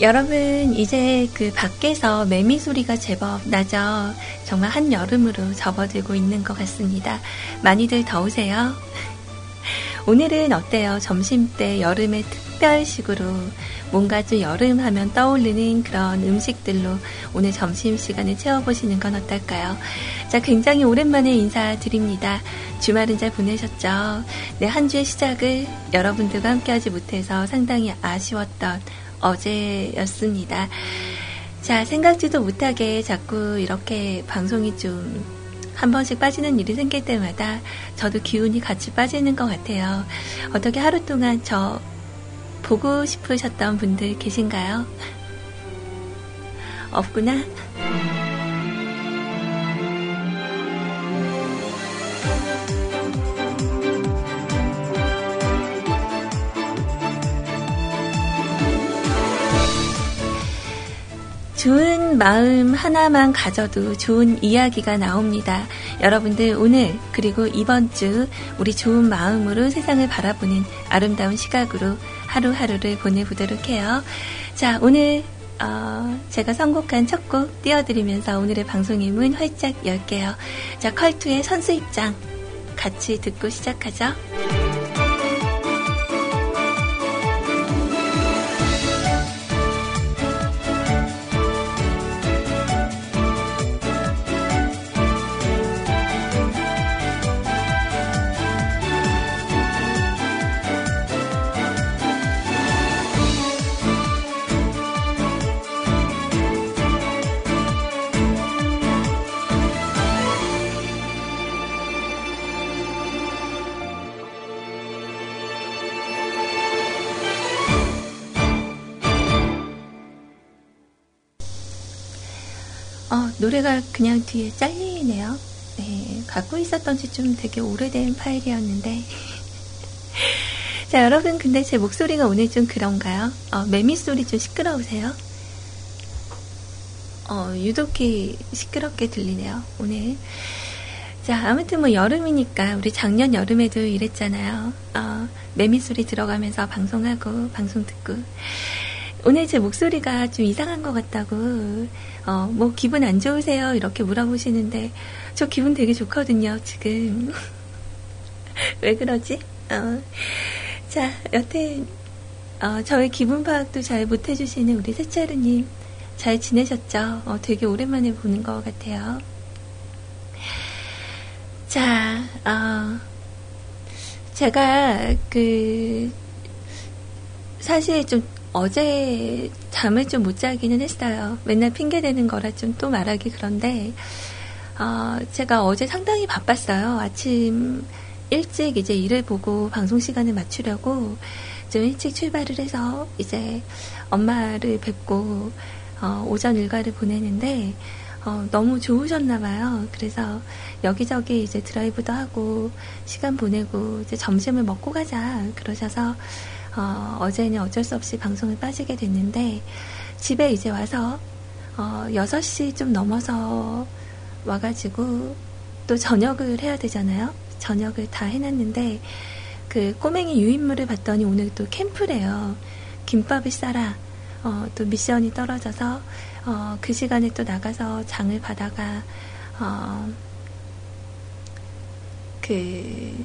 여러분, 이제 그 밖에서 매미 소리가 제법 나죠? 정말 한여름으로 접어들고 있는 것 같습니다. 많이들 더우세요? 오늘은 어때요? 점심때 여름의 특별식으로 뭔가 좀 여름 하면 떠오르는 그런 음식들로 오늘 점심시간을 채워보시는 건 어떨까요? 자, 굉장히 오랜만에 인사드립니다. 주말은 잘 보내셨죠? 네, 한 주의 시작을 여러분들과 함께하지 못해서 상당히 아쉬웠던 어제였습니다. 자, 생각지도 못하게 자꾸 이렇게 방송이 좀 한 번씩 빠지는 일이 생길 때마다 저도 기운이 같이 빠지는 것 같아요. 어떻게 하루 동안 저 보고 싶으셨던 분들 계신가요? 없구나. 좋은 마음 하나만 가져도 좋은 이야기가 나옵니다. 여러분들 오늘 그리고 이번 주 우리 좋은 마음으로 세상을 바라보는 아름다운 시각으로 하루하루를 보내보도록 해요. 자, 오늘 어, 제가 선곡한 첫 곡 띄워드리면서 오늘의 방송의 문 활짝 열게요. 자, 컬투의 선수 입장 같이 듣고 시작하죠. 노래가 그냥 뒤에 잘리네요. 네, 갖고 있었던 지 좀 되게 오래된 파일이었는데. 자, 여러분, 근데 제 목소리가 오늘 좀 그런가요? 어, 매미 소리 좀 시끄러우세요? 어, 유독히 시끄럽게 들리네요, 오늘. 자, 아무튼 뭐 여름이니까 우리 작년 여름에도 이랬잖아요. 어, 매미 소리 들어가면서 방송하고, 방송 듣고. 오늘 제 목소리가 좀 이상한 것 같다고, 어, 뭐, 기분 안 좋으세요? 이렇게 물어보시는데, 저 기분 되게 좋거든요, 지금. 왜 그러지? 어, 자, 여튼, 어, 저의 기분 파악도 잘 못해주시는 우리 세차르님, 잘 지내셨죠? 어, 되게 오랜만에 보는 것 같아요. 자, 어, 제가, 그, 사실 좀 어제 잠을 좀 못 자기는 했어요. 맨날 핑계대는 거라 좀 또 말하기 그런데, 어, 제가 어제 상당히 바빴어요. 아침 일찍 이제 일을 보고 방송 시간을 맞추려고 좀 일찍 출발을 해서 이제 엄마를 뵙고, 어, 오전 일과를 보내는데, 어, 너무 좋으셨나봐요. 그래서 여기저기 이제 드라이브도 하고, 시간 보내고, 이제 점심을 먹고 가자. 그러셔서, 어, 어제는 어쩔 수 없이 방송을 빠지게 됐는데 집에 이제 와서 어, 6시 좀 넘어서 와가지고 또 저녁을 해야 되잖아요. 저녁을 다 해놨는데 그 꼬맹이 유인물을 봤더니 오늘 또 캠프래요. 김밥을 싸라. 어, 또 미션이 떨어져서 어, 그 시간에 또 나가서 장을 받아가 어, 그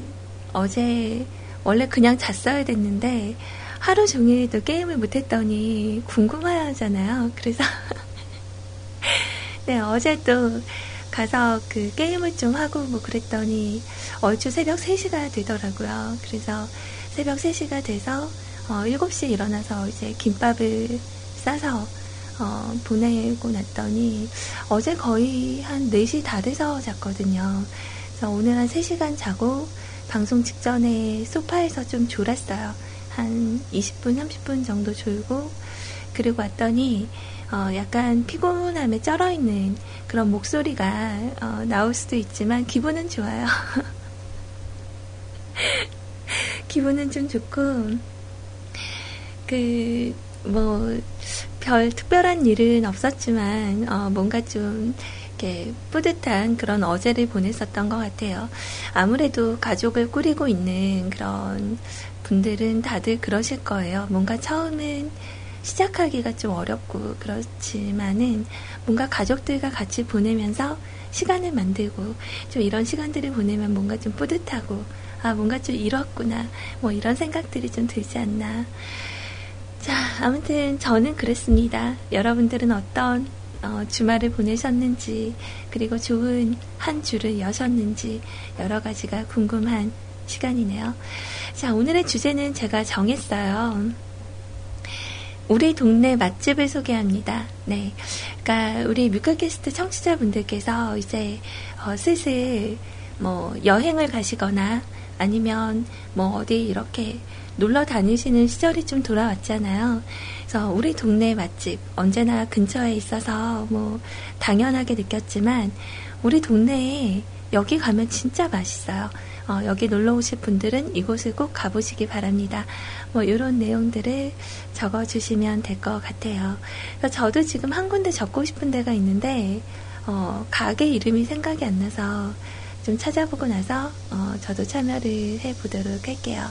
어제 원래 그냥 잤어야 됐는데 하루 종일 또 게임을 못했더니 궁금하잖아요. 그래서 네 어제 또 가서 그 게임을 좀 하고 뭐 그랬더니 얼추 새벽 3시가 되더라고요. 그래서 새벽 3시가 돼서 어, 7시에 일어나서 이제 김밥을 싸서 어, 보내고 났더니 어제 거의 한 4시 다 돼서 잤거든요. 그래서 오늘 한 3시간 자고 방송 직전에 소파에서 좀 졸았어요. 한 20분, 30분 정도 졸고, 그리고 왔더니, 어, 약간 피곤함에 쩔어 있는 그런 목소리가 어, 나올 수도 있지만, 기분은 좋아요. 기분은 좀 좋고, 그, 뭐, 별 특별한 일은 없었지만, 어, 뭔가 좀, 이렇게 뿌듯한 그런 어제를 보냈었던 것 같아요. 아무래도 가족을 꾸리고 있는 그런 분들은 다들 그러실 거예요. 뭔가 처음은 시작하기가 좀 어렵고 그렇지만은 뭔가 가족들과 같이 보내면서 시간을 만들고 좀 이런 시간들을 보내면 뭔가 좀 뿌듯하고 아 뭔가 좀 이뤘구나 뭐 이런 생각들이 좀 들지 않나 자 아무튼 저는 그랬습니다 여러분들은 어떤 어, 주말을 보내셨는지 그리고 좋은 한 주를 여셨는지 여러 가지가 궁금한 시간이네요. 자 오늘의 주제는 제가 정했어요. 우리 동네 맛집을 소개합니다. 네. 그러니까 우리 뮤클캐스트 청취자분들께서 이제 어, 슬슬 뭐 여행을 가시거나 아니면 뭐 어디 이렇게 놀러 다니시는 시절이 좀 돌아왔잖아요. 그래서 우리 동네 맛집 언제나 근처에 있어서 뭐 당연하게 느꼈지만 우리 동네에 여기 가면 진짜 맛있어요. 어, 여기 놀러 오실 분들은 이곳을 꼭 가보시기 바랍니다. 뭐 이런 내용들을 적어주시면 될 것 같아요. 저도 지금 한 군데 적고 싶은 데가 있는데 어, 가게 이름이 생각이 안 나서 좀 찾아보고 나서 어, 저도 참여를 해보도록 할게요.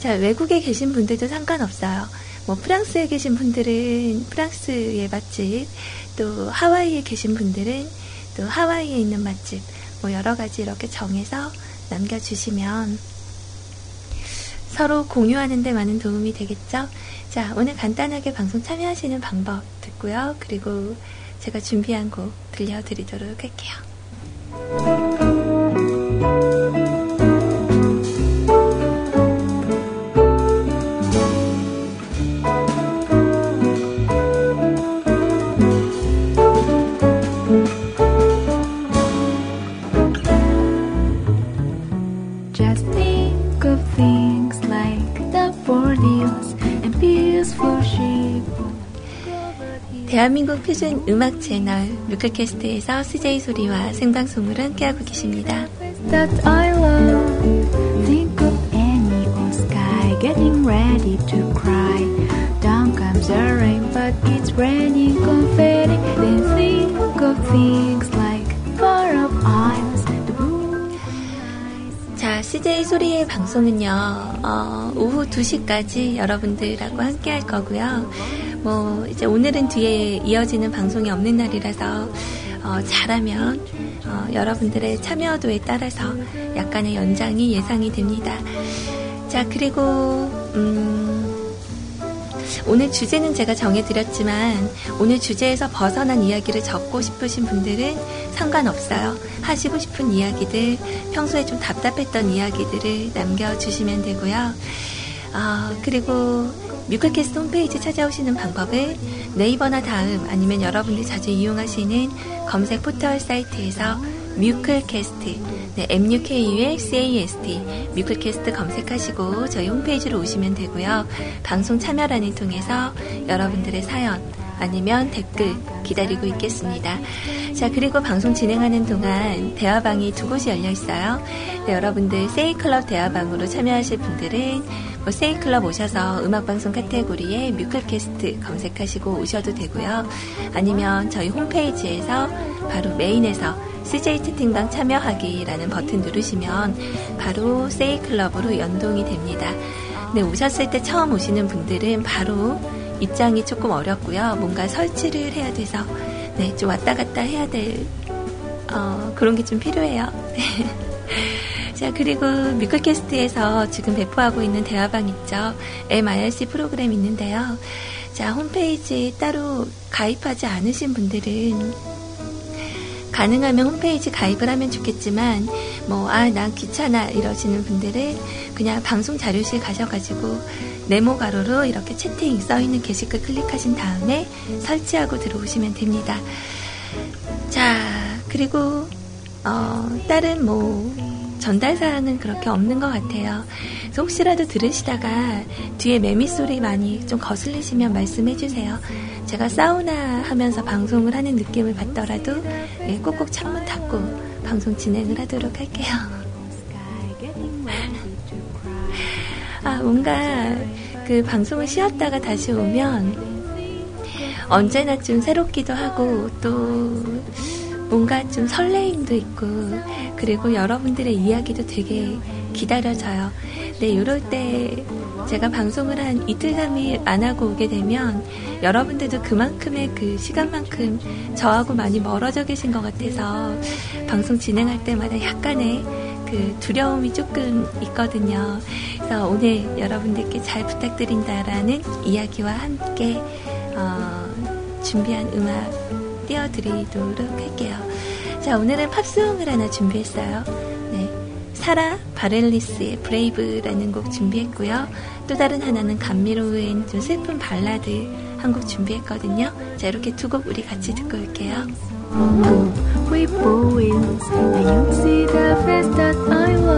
자 외국에 계신 분들도 상관없어요. 뭐 프랑스에 계신 분들은 프랑스의 맛집, 또 하와이에 계신 분들은 또 하와이에 있는 맛집, 뭐 여러 가지 이렇게 정해서 남겨주시면 서로 공유하는 데 많은 도움이 되겠죠? 자, 오늘 간단하게 방송 참여하시는 방법 듣고요. 그리고 제가 준비한 곡 들려드리도록 할게요. 표준 음악 채널 뮤클캐스트에서 CJ 소리와 생방송을 함께하고 계십니다. getting ready to cry. Down comes the rain, but it's raining confetti. Then think of things like far off islands. 자, CJ 소리의 방송은요, 어, 오후 2시까지 여러분들하고 함께 할 거고요. 뭐 이제 오늘은 뒤에 이어지는 방송이 없는 날이라서 어, 잘하면 어, 여러분들의 참여도에 따라서 약간의 연장이 예상이 됩니다. 자 그리고 음, 오늘 주제는 제가 정해드렸지만 오늘 주제에서 벗어난 이야기를 적고 싶으신 분들은 상관없어요. 하시고 싶은 이야기들, 평소에 좀 답답했던 이야기들을 남겨주시면 되고요. 어, 그리고 뮤클캐스트 홈페이지 찾아오시는 방법은 네이버나 다음 아니면 여러분들이 자주 이용하시는 검색 포털 사이트에서 뮤클캐스트 네, M-U-K-U-L-C-A-S-T 뮤클캐스트 검색하시고 저희 홈페이지로 오시면 되고요. 방송 참여란을 통해서 여러분들의 사연 아니면 댓글 기다리고 있겠습니다. 자, 그리고 방송 진행하는 동안 대화방이 두 곳이 열려 있어요. 네, 여러분들 세이클럽 대화방으로 참여하실 분들은 뭐 세이클럽 오셔서 음악방송 카테고리에 뮤클캐스트 검색하시고 오셔도 되고요. 아니면 저희 홈페이지에서 바로 메인에서 CJ 채팅방 참여하기라는 버튼 누르시면 바로 세이클럽으로 연동이 됩니다. 네, 오셨을 때 처음 오시는 분들은 바로 입장이 조금 어렵고요. 뭔가 설치를 해야 돼서 네, 좀 왔다 갔다 해야 될 어, 그런 게 좀 필요해요. 자, 그리고 뮤클캐스트에서 지금 배포하고 있는 대화방 있죠. MIRC 프로그램 있는데요. 자, 홈페이지 따로 가입하지 않으신 분들은 가능하면 홈페이지 가입을 하면 좋겠지만, 뭐, 아, 난 귀찮아 이러시는 분들은 그냥 방송 자료실 가셔가지고 네모 가로로 이렇게 채팅 써 있는 게시글 클릭하신 다음에 설치하고 들어오시면 됩니다. 자, 그리고, 어, 다른 뭐, 전달 사항은 그렇게 없는 것 같아요. 혹시라도 들으시다가 뒤에 매미 소리 많이 좀 거슬리시면 말씀해 주세요. 제가 사우나 하면서 방송을 하는 느낌을 받더라도 예, 꼭꼭 창문 닫고 방송 진행을 하도록 할게요. 아, 뭔가 그 방송을 쉬었다가 다시 오면 언제나 좀 새롭기도 하고 또 뭔가 좀 설레임도 있고 그리고 여러분들의 이야기도 되게 기다려져요. 네, 이럴 때 제가 방송을 한 이틀, 삼일 안 하고 오게 되면 여러분들도 그만큼의 그 시간만큼 저하고 많이 멀어져 계신 것 같아서 방송 진행할 때마다 약간의 그 두려움이 조금 있거든요. 그래서 오늘 여러분들께 잘 부탁드린다라는 이야기와 함께 어, 준비한 음악 띄워드리도록 할게요. 자, 오늘은 팝송을 하나 준비했어요. 네. 사라 바렐리스의 Brave라는 곡 준비했고요. 또 다른 하나는 감미로운 좀 슬픈 발라드 한 곡 준비했거든요. 자, 이렇게 두 곡 우리 같이 듣고 올게요. We boys, I don't see the face that I want.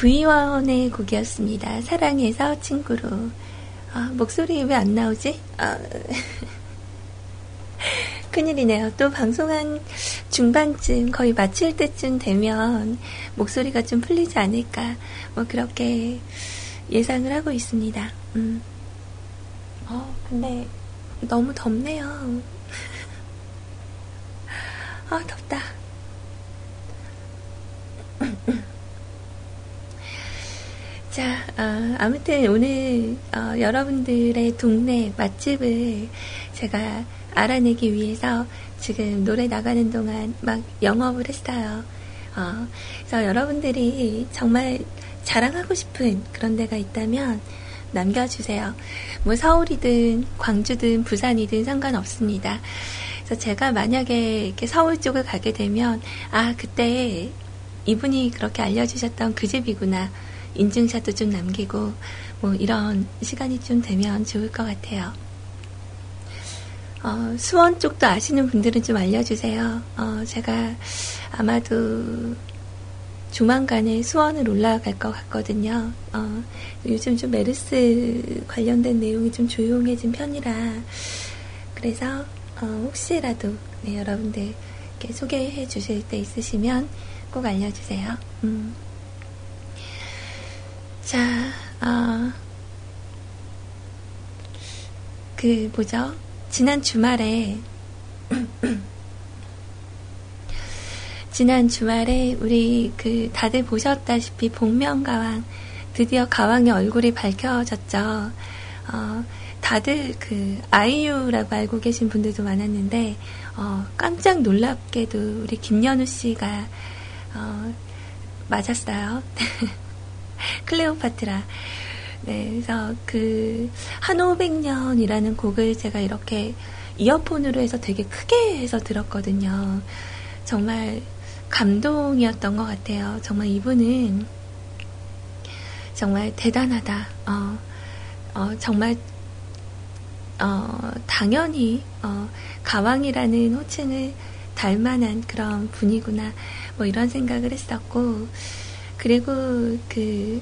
자, 브이원의 곡이었습니다. 사랑해서 친구로. 아, 목소리 왜 안 나오지? 아, 큰일이네요. 또 방송한 중반쯤, 거의 마칠 때쯤 되면 목소리가 좀 풀리지 않을까, 뭐, 그렇게 예상을 하고 있습니다. 음. 어, 근데 너무 덥네요. 아, 덥다. 자, 어, 아무튼 오늘 어, 여러분들의 동네 맛집을 제가 알아내기 위해서 지금 노래 나가는 동안 막 영업을 했어요. 어, 그래서 여러분들이 정말 자랑하고 싶은 그런 데가 있다면 남겨주세요. 뭐 서울이든 광주든 부산이든 상관없습니다. 그래서 제가 만약에 이렇게 서울 쪽을 가게 되면 아 그때 이분이 그렇게 알려주셨던 그 집이구나. 인증샷도 좀 남기고 뭐 이런 시간이 좀 되면 좋을 것 같아요. 어, 수원 쪽도 아시는 분들은 좀 알려주세요. 어, 제가 아마도 조만간에 수원을 올라갈 것 같거든요. 어, 요즘 좀 메르스 관련된 내용이 좀 조용해진 편이라 그래서 어, 혹시라도 네, 여러분들 소개해 주실 때 있으시면 꼭 알려주세요. 음. 자, 어, 그, 뭐죠? 지난 주말에, 지난 주말에 우리 그 다들 보셨다시피 복면가왕, 드디어 가왕의 얼굴이 밝혀졌죠. 어, 다들 그 아이유라고 알고 계신 분들도 많았는데, 어, 깜짝 놀랍게도 우리 김연우 씨가, 어, 맞았어요. 클레오파트라. 네, 그래서 그 한오백년이라는 곡을 제가 이렇게 이어폰으로 해서 되게 크게 해서 들었거든요. 정말 감동이었던 것 같아요. 정말 이분은 정말 대단하다. 어, 어, 정말 어, 당연히 어, 가왕이라는 호칭을 달만한 그런 분이구나. 뭐 이런 생각을 했었고 그리고 그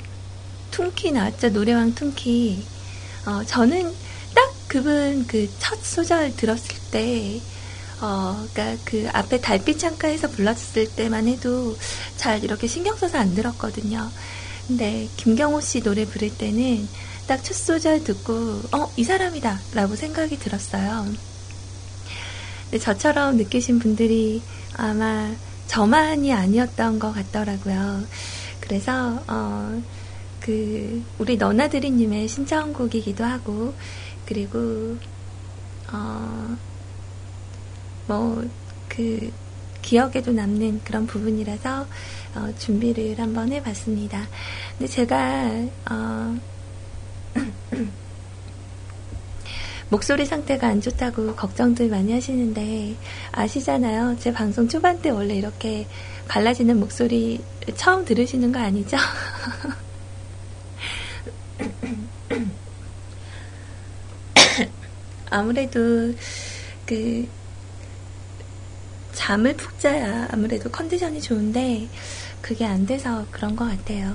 퉁키 나왔죠 노래왕 퉁키 어, 저는 딱 그분 그 첫 소절 들었을 때 어, 그니까 그 앞에 달빛 창가에서 불렀을 때만 해도 잘 이렇게 신경 써서 안 들었거든요. 근데 김경호 씨 노래 부를 때는 딱 첫 소절 듣고 어, 이 사람이다 라고 생각이 들었어요. 근데 저처럼 느끼신 분들이 아마 저만이 아니었던 것 같더라고요. 그래서 어, 그 우리 너나드리님의 신청곡이기도 하고 그리고 어, 뭐그 기억에도 남는 그런 부분이라서 어, 준비를 한번 해봤습니다. 근데 제가 어, 목소리 상태가 안 좋다고 걱정들 많이 하시는데 아시잖아요. 제 방송 초반 때 원래 이렇게 갈라지는 목소리 처음 들으시는 거 아니죠? 아무래도 그 잠을 푹 자야 아무래도 컨디션이 좋은데 그게 안 돼서 그런 것 같아요.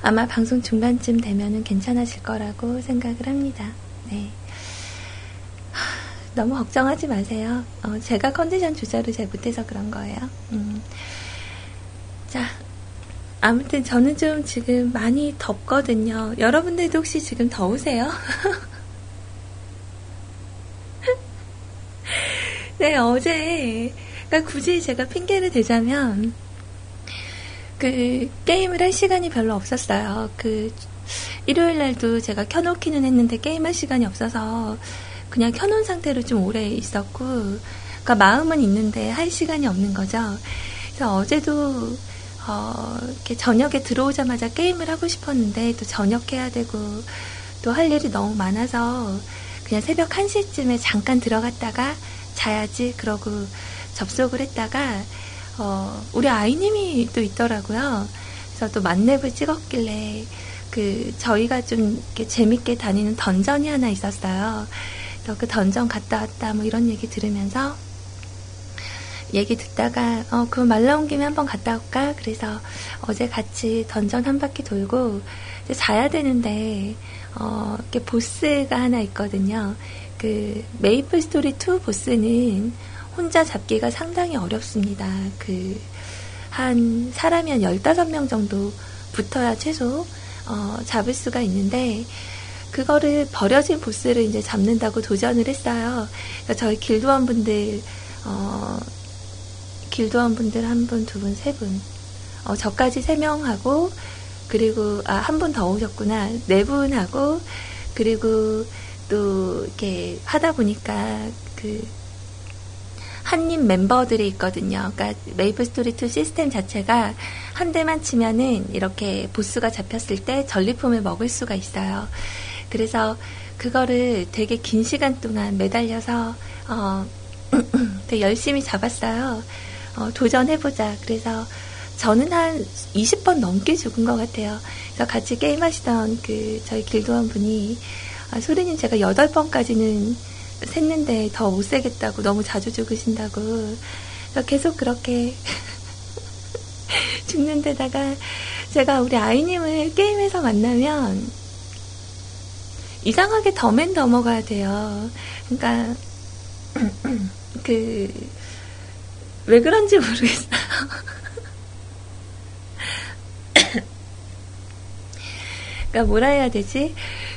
아마 방송 중반쯤 되면은 괜찮아질 거라고 생각을 합니다. 네. 너무 걱정하지 마세요. 어, 제가 컨디션 조절을 잘 못해서 그런 거예요. 음. 자, 아무튼 저는 좀 지금 많이 덥거든요. 여러분들도 혹시 지금 더우세요? 네, 어제, 그러니까 굳이 제가 핑계를 대자면, 그, 게임을 할 시간이 별로 없었어요. 그, 일요일 날도 제가 켜놓기는 했는데 게임할 시간이 없어서 그냥 켜놓은 상태로 좀 오래 있었고, 그러니까 마음은 있는데 할 시간이 없는 거죠. 그래서 어제도 어, 이렇게 저녁에 들어오자마자 게임을 하고 싶었는데 또 저녁 해야 되고 또 할 일이 너무 많아서 그냥 새벽 1시쯤에 잠깐 들어갔다가 자야지 그러고 접속을 했다가 어, 우리 아이님이 또 있더라고요. 그래서 또 만렙을 찍었길래 그 저희가 좀 이렇게 재밌게 다니는 던전이 하나 있었어요. 그 던전 갔다 왔다 뭐 이런 얘기 들으면서 얘기 듣다가 어 그럼 말 나온 김에 한번 갔다 올까? 그래서 어제 같이 던전 한 바퀴 돌고 이제 자야 되는데 어 이렇게 보스가 하나 있거든요. 그 메이플 스토리 2 보스는 혼자 잡기가 상당히 어렵습니다. 그 한 사람이 한 15명 정도 붙어야 최소 어, 잡을 수가 있는데 그거를 버려진 보스를 이제 잡는다고 도전을 했어요. 그러니까 저희 길드원 분들 어, 길드원 분들 한 분, 두 분, 세 분, 어, 저까지 세 명 하고 그리고 아 한 분 더 오셨구나 네 분 하고 그리고 또 이렇게 하다 보니까 그 한님 멤버들이 있거든요. 그러니까 메이플 스토리 2 시스템 자체가 한 대만 치면은 이렇게 보스가 잡혔을 때 전리품을 먹을 수가 있어요. 그래서 그거를 되게 긴 시간 동안 매달려서 어, 되게 열심히 잡았어요. 어, 도전해보자. 그래서 저는 한 20번 넘게 죽은 것 같아요. 그래서 같이 게임하시던 그 저희 길도원 분이 아, 소리님 제가 8번까지는 샜는데 더 못 세겠다고 너무 자주 죽으신다고 그래서 계속 그렇게 죽는 데다가 제가 우리 아이님을 게임에서 만나면 이상하게 더맨 넘어가야 돼요. 그러니까 그 왜 그런지 모르겠어요. 그러니까 뭐라 해야 되지?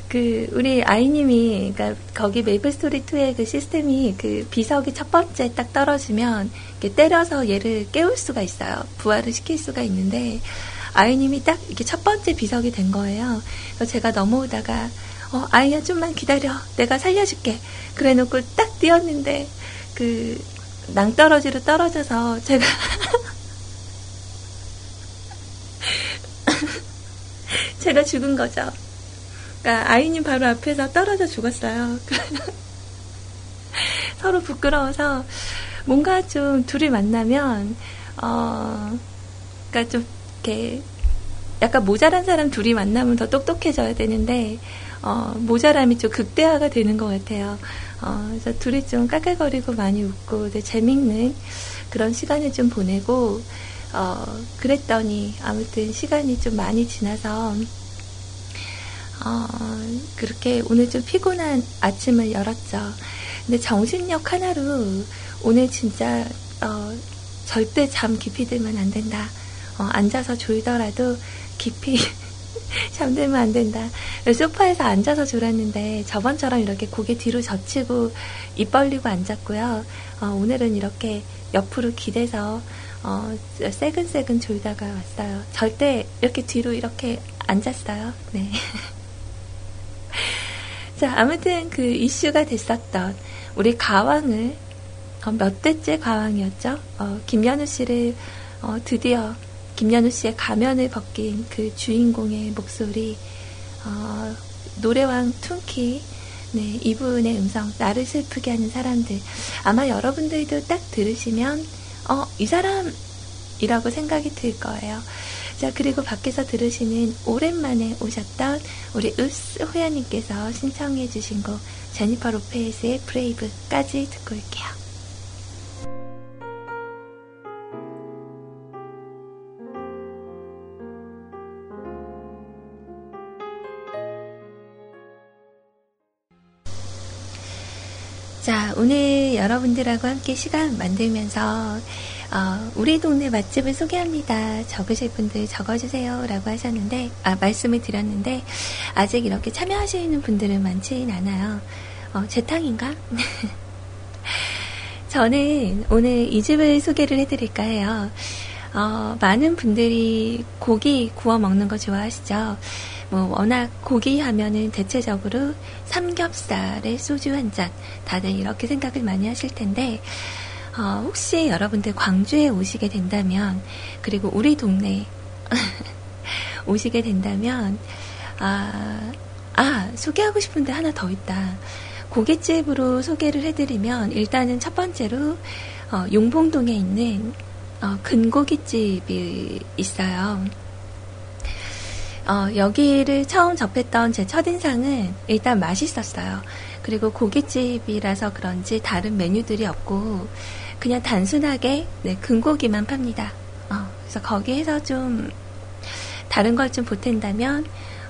그 우리 아이님이 그러니까 거기 메이플 스토리 2의 그 시스템이 그 비석이 첫 번째 딱 떨어지면 이렇게 때려서 얘를 깨울 수가 있어요. 부활을 시킬 수가 있는데 아이님이 딱 이렇게 첫 번째 비석이 된 거예요. 그래서 제가 넘어오다가 어 아이야 좀만 기다려 내가 살려줄게 그래놓고 딱 뛰었는데 그 낭떠러지로 떨어져서 제가 제가 죽은 거죠. 그러니까 아이님 바로 앞에서 떨어져 죽었어요. 서로 부끄러워서 뭔가 좀 둘이 만나면 어 그러니까 좀 이렇게 약간 모자란 사람 둘이 만나면 더 똑똑해져야 되는데 어, 모자람이 좀 극대화가 되는 것 같아요. 어, 그래서 둘이 좀 까끌거리고 많이 웃고 재밌는 그런 시간을 좀 보내고 어, 그랬더니 아무튼 시간이 좀 많이 지나서 어, 그렇게 오늘 좀 피곤한 아침을 열었죠. 근데 정신력 하나로 오늘 진짜 어, 절대 잠 깊이 들면 안 된다. 어, 앉아서 졸더라도 깊이 잠들면 안 된다. 소파에서 앉아서 졸았는데 저번처럼 이렇게 고개 뒤로 젖히고 입 벌리고 앉았고요. 어, 오늘은 이렇게 옆으로 기대서 어, 새근새근 졸다가 왔어요. 절대 이렇게 뒤로 이렇게 앉았어요. 네. 자, 아무튼 그 이슈가 됐었던 우리 가왕을 어, 몇 대째 가왕이었죠? 어, 김연우 씨를 어, 드디어 김연우 씨의 가면을 벗긴 그 주인공의 목소리, 어, 노래왕 퉁키, 네, 이분의 음성, 나를 슬프게 하는 사람들. 아마 여러분들도 딱 들으시면, 어, 이 사람이라고 생각이 들 거예요. 자, 그리고 밖에서 들으시는 오랜만에 오셨던 우리 으스 호야님께서 신청해주신 곡, 제니퍼 로페스의 브레이브까지 듣고 올게요. 여러분들하고 함께 시간 만들면서 어, 우리 동네 맛집을 소개합니다. 적으실 분들 적어주세요. 라고 하셨는데, 아, 말씀을 드렸는데, 아직 이렇게 참여하시는 분들은 많진 않아요. 어, 제 탕인가? 저는 오늘 이 집을 소개를 해드릴까 해요. 어, 많은 분들이 고기 구워 먹는 거 좋아하시죠? 뭐, 워낙 고기 하면은 대체적으로 삼겹살에 소주 한 잔, 다들 이렇게 생각을 많이 하실 텐데, 어, 혹시 여러분들 광주에 오시게 된다면, 그리고 우리 동네 오시게 된다면, 아, 아, 소개하고 싶은데 하나 더 있다. 고깃집으로 소개를 해드리면, 일단은 첫 번째로, 어, 용봉동에 있는, 어, 근고깃집이 있어요. 어, 여기를 처음 접했던 제 첫인상은 일단 맛있었어요. 그리고 고깃집이라서 그런지 다른 메뉴들이 없고, 그냥 단순하게 네, 근고기만 팝니다. 어, 그래서 거기에서 좀 다른 걸 좀 보탠다면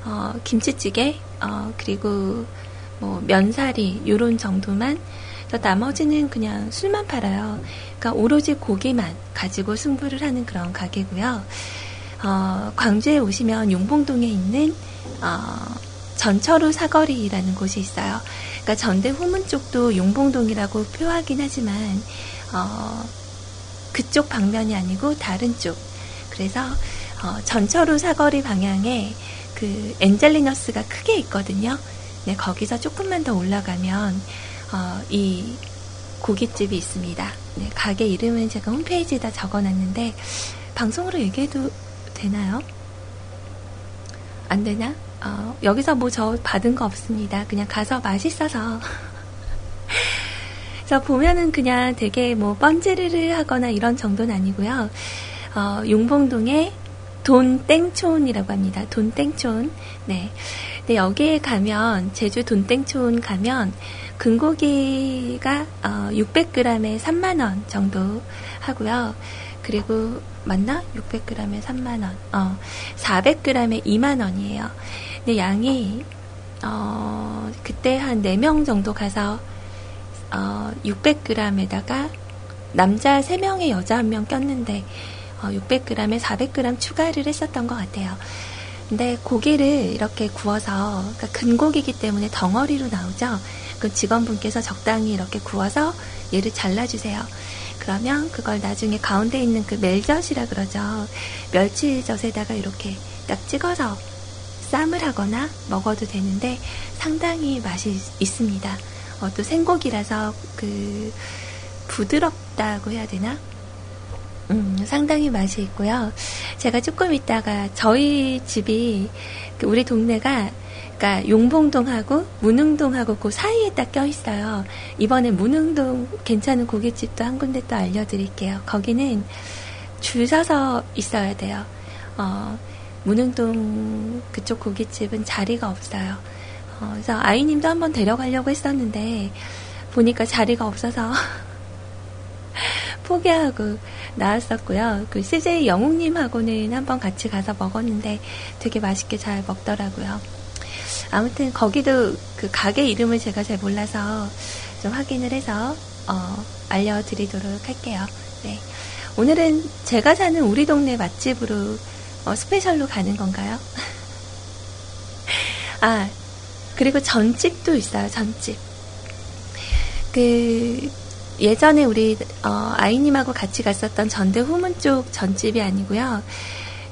어, 김치찌개 어, 그리고 뭐 면사리 요런 정도만 저 나머지는 그냥 술만 팔아요. 그러니까 오로지 고기만 가지고 승부를 하는 그런 가게고요. 어, 광주에 오시면 용봉동에 있는 어, 전철우 사거리라는 곳이 있어요. 그러니까 전대 후문 쪽도 용봉동이라고 표하긴 하지만 어, 그쪽 방면이 아니고 다른 쪽. 그래서 어, 전철우 사거리 방향에 그 엔젤리너스가 크게 있거든요. 네, 거기서 조금만 더 올라가면 어, 이 고깃집이 있습니다. 네, 가게 이름은 제가 홈페이지에다 적어놨는데 방송으로 얘기해도 되나요? 안 되나? 어, 여기서 뭐 저 받은 거 없습니다. 그냥 가서 맛있어서 그래서 보면은 그냥 되게 뭐 번지르르 하거나 이런 정도는 아니고요. 어, 용봉동의 돈땡촌이라고 합니다. 돈땡촌. 네. 근데 여기에 가면, 제주 돈땡촌 가면, 근고기가 어, 600g에 3만 원 정도 하고요. 그리고, 맞나? 600g에 3만원. 어, 400g에 2만원이에요. 근데 양이, 어, 그때 한 4명 정도 가서 어, 600g에다가 남자 3명에 여자 1명 꼈는데 어, 600g에 400g 추가를 했었던 것 같아요. 근데 고기를 이렇게 구워서 그러니까 근고기이기 때문에 덩어리로 나오죠. 그 직원분께서 적당히 이렇게 구워서 얘를 잘라주세요. 그러면 그걸 나중에 가운데 있는 그 멜젓이라 그러죠. 멸치젓에다가 이렇게 딱 찍어서 쌈을 하거나 먹어도 되는데 상당히 맛이 있습니다. 어, 또 생고기라서 그 부드럽다고 해야 되나? 음, 상당히 맛이 있고요. 제가 조금 있다가 저희 집이 그 우리 동네가 그러니까 용봉동하고 문흥동하고 그 사이에 딱 껴 있어요. 이번에 문흥동 괜찮은 고깃집도 한 군데 또 알려드릴게요. 거기는 줄 서서 있어야 돼요. 어, 문흥동 그쪽 고깃집은 자리가 없어요. 어, 그래서 아이님도 한번 데려가려고 했었는데 보니까 자리가 없어서 포기하고 나왔었고요. 그 CJ 영웅님하고는 한번 같이 가서 먹었는데 되게 맛있게 잘 먹더라고요. 아무튼 거기도 그 가게 이름을 제가 잘 몰라서 좀 확인을 해서 어, 알려드리도록 할게요. 네. 오늘은 제가 사는 우리 동네 맛집으로 어, 스페셜로 가는 건가요? 아, 그리고 전집도 있어요, 전집. 그, 예전에 우리, 어, 아이님하고 같이 갔었던 전대 후문 쪽 전집이 아니고요.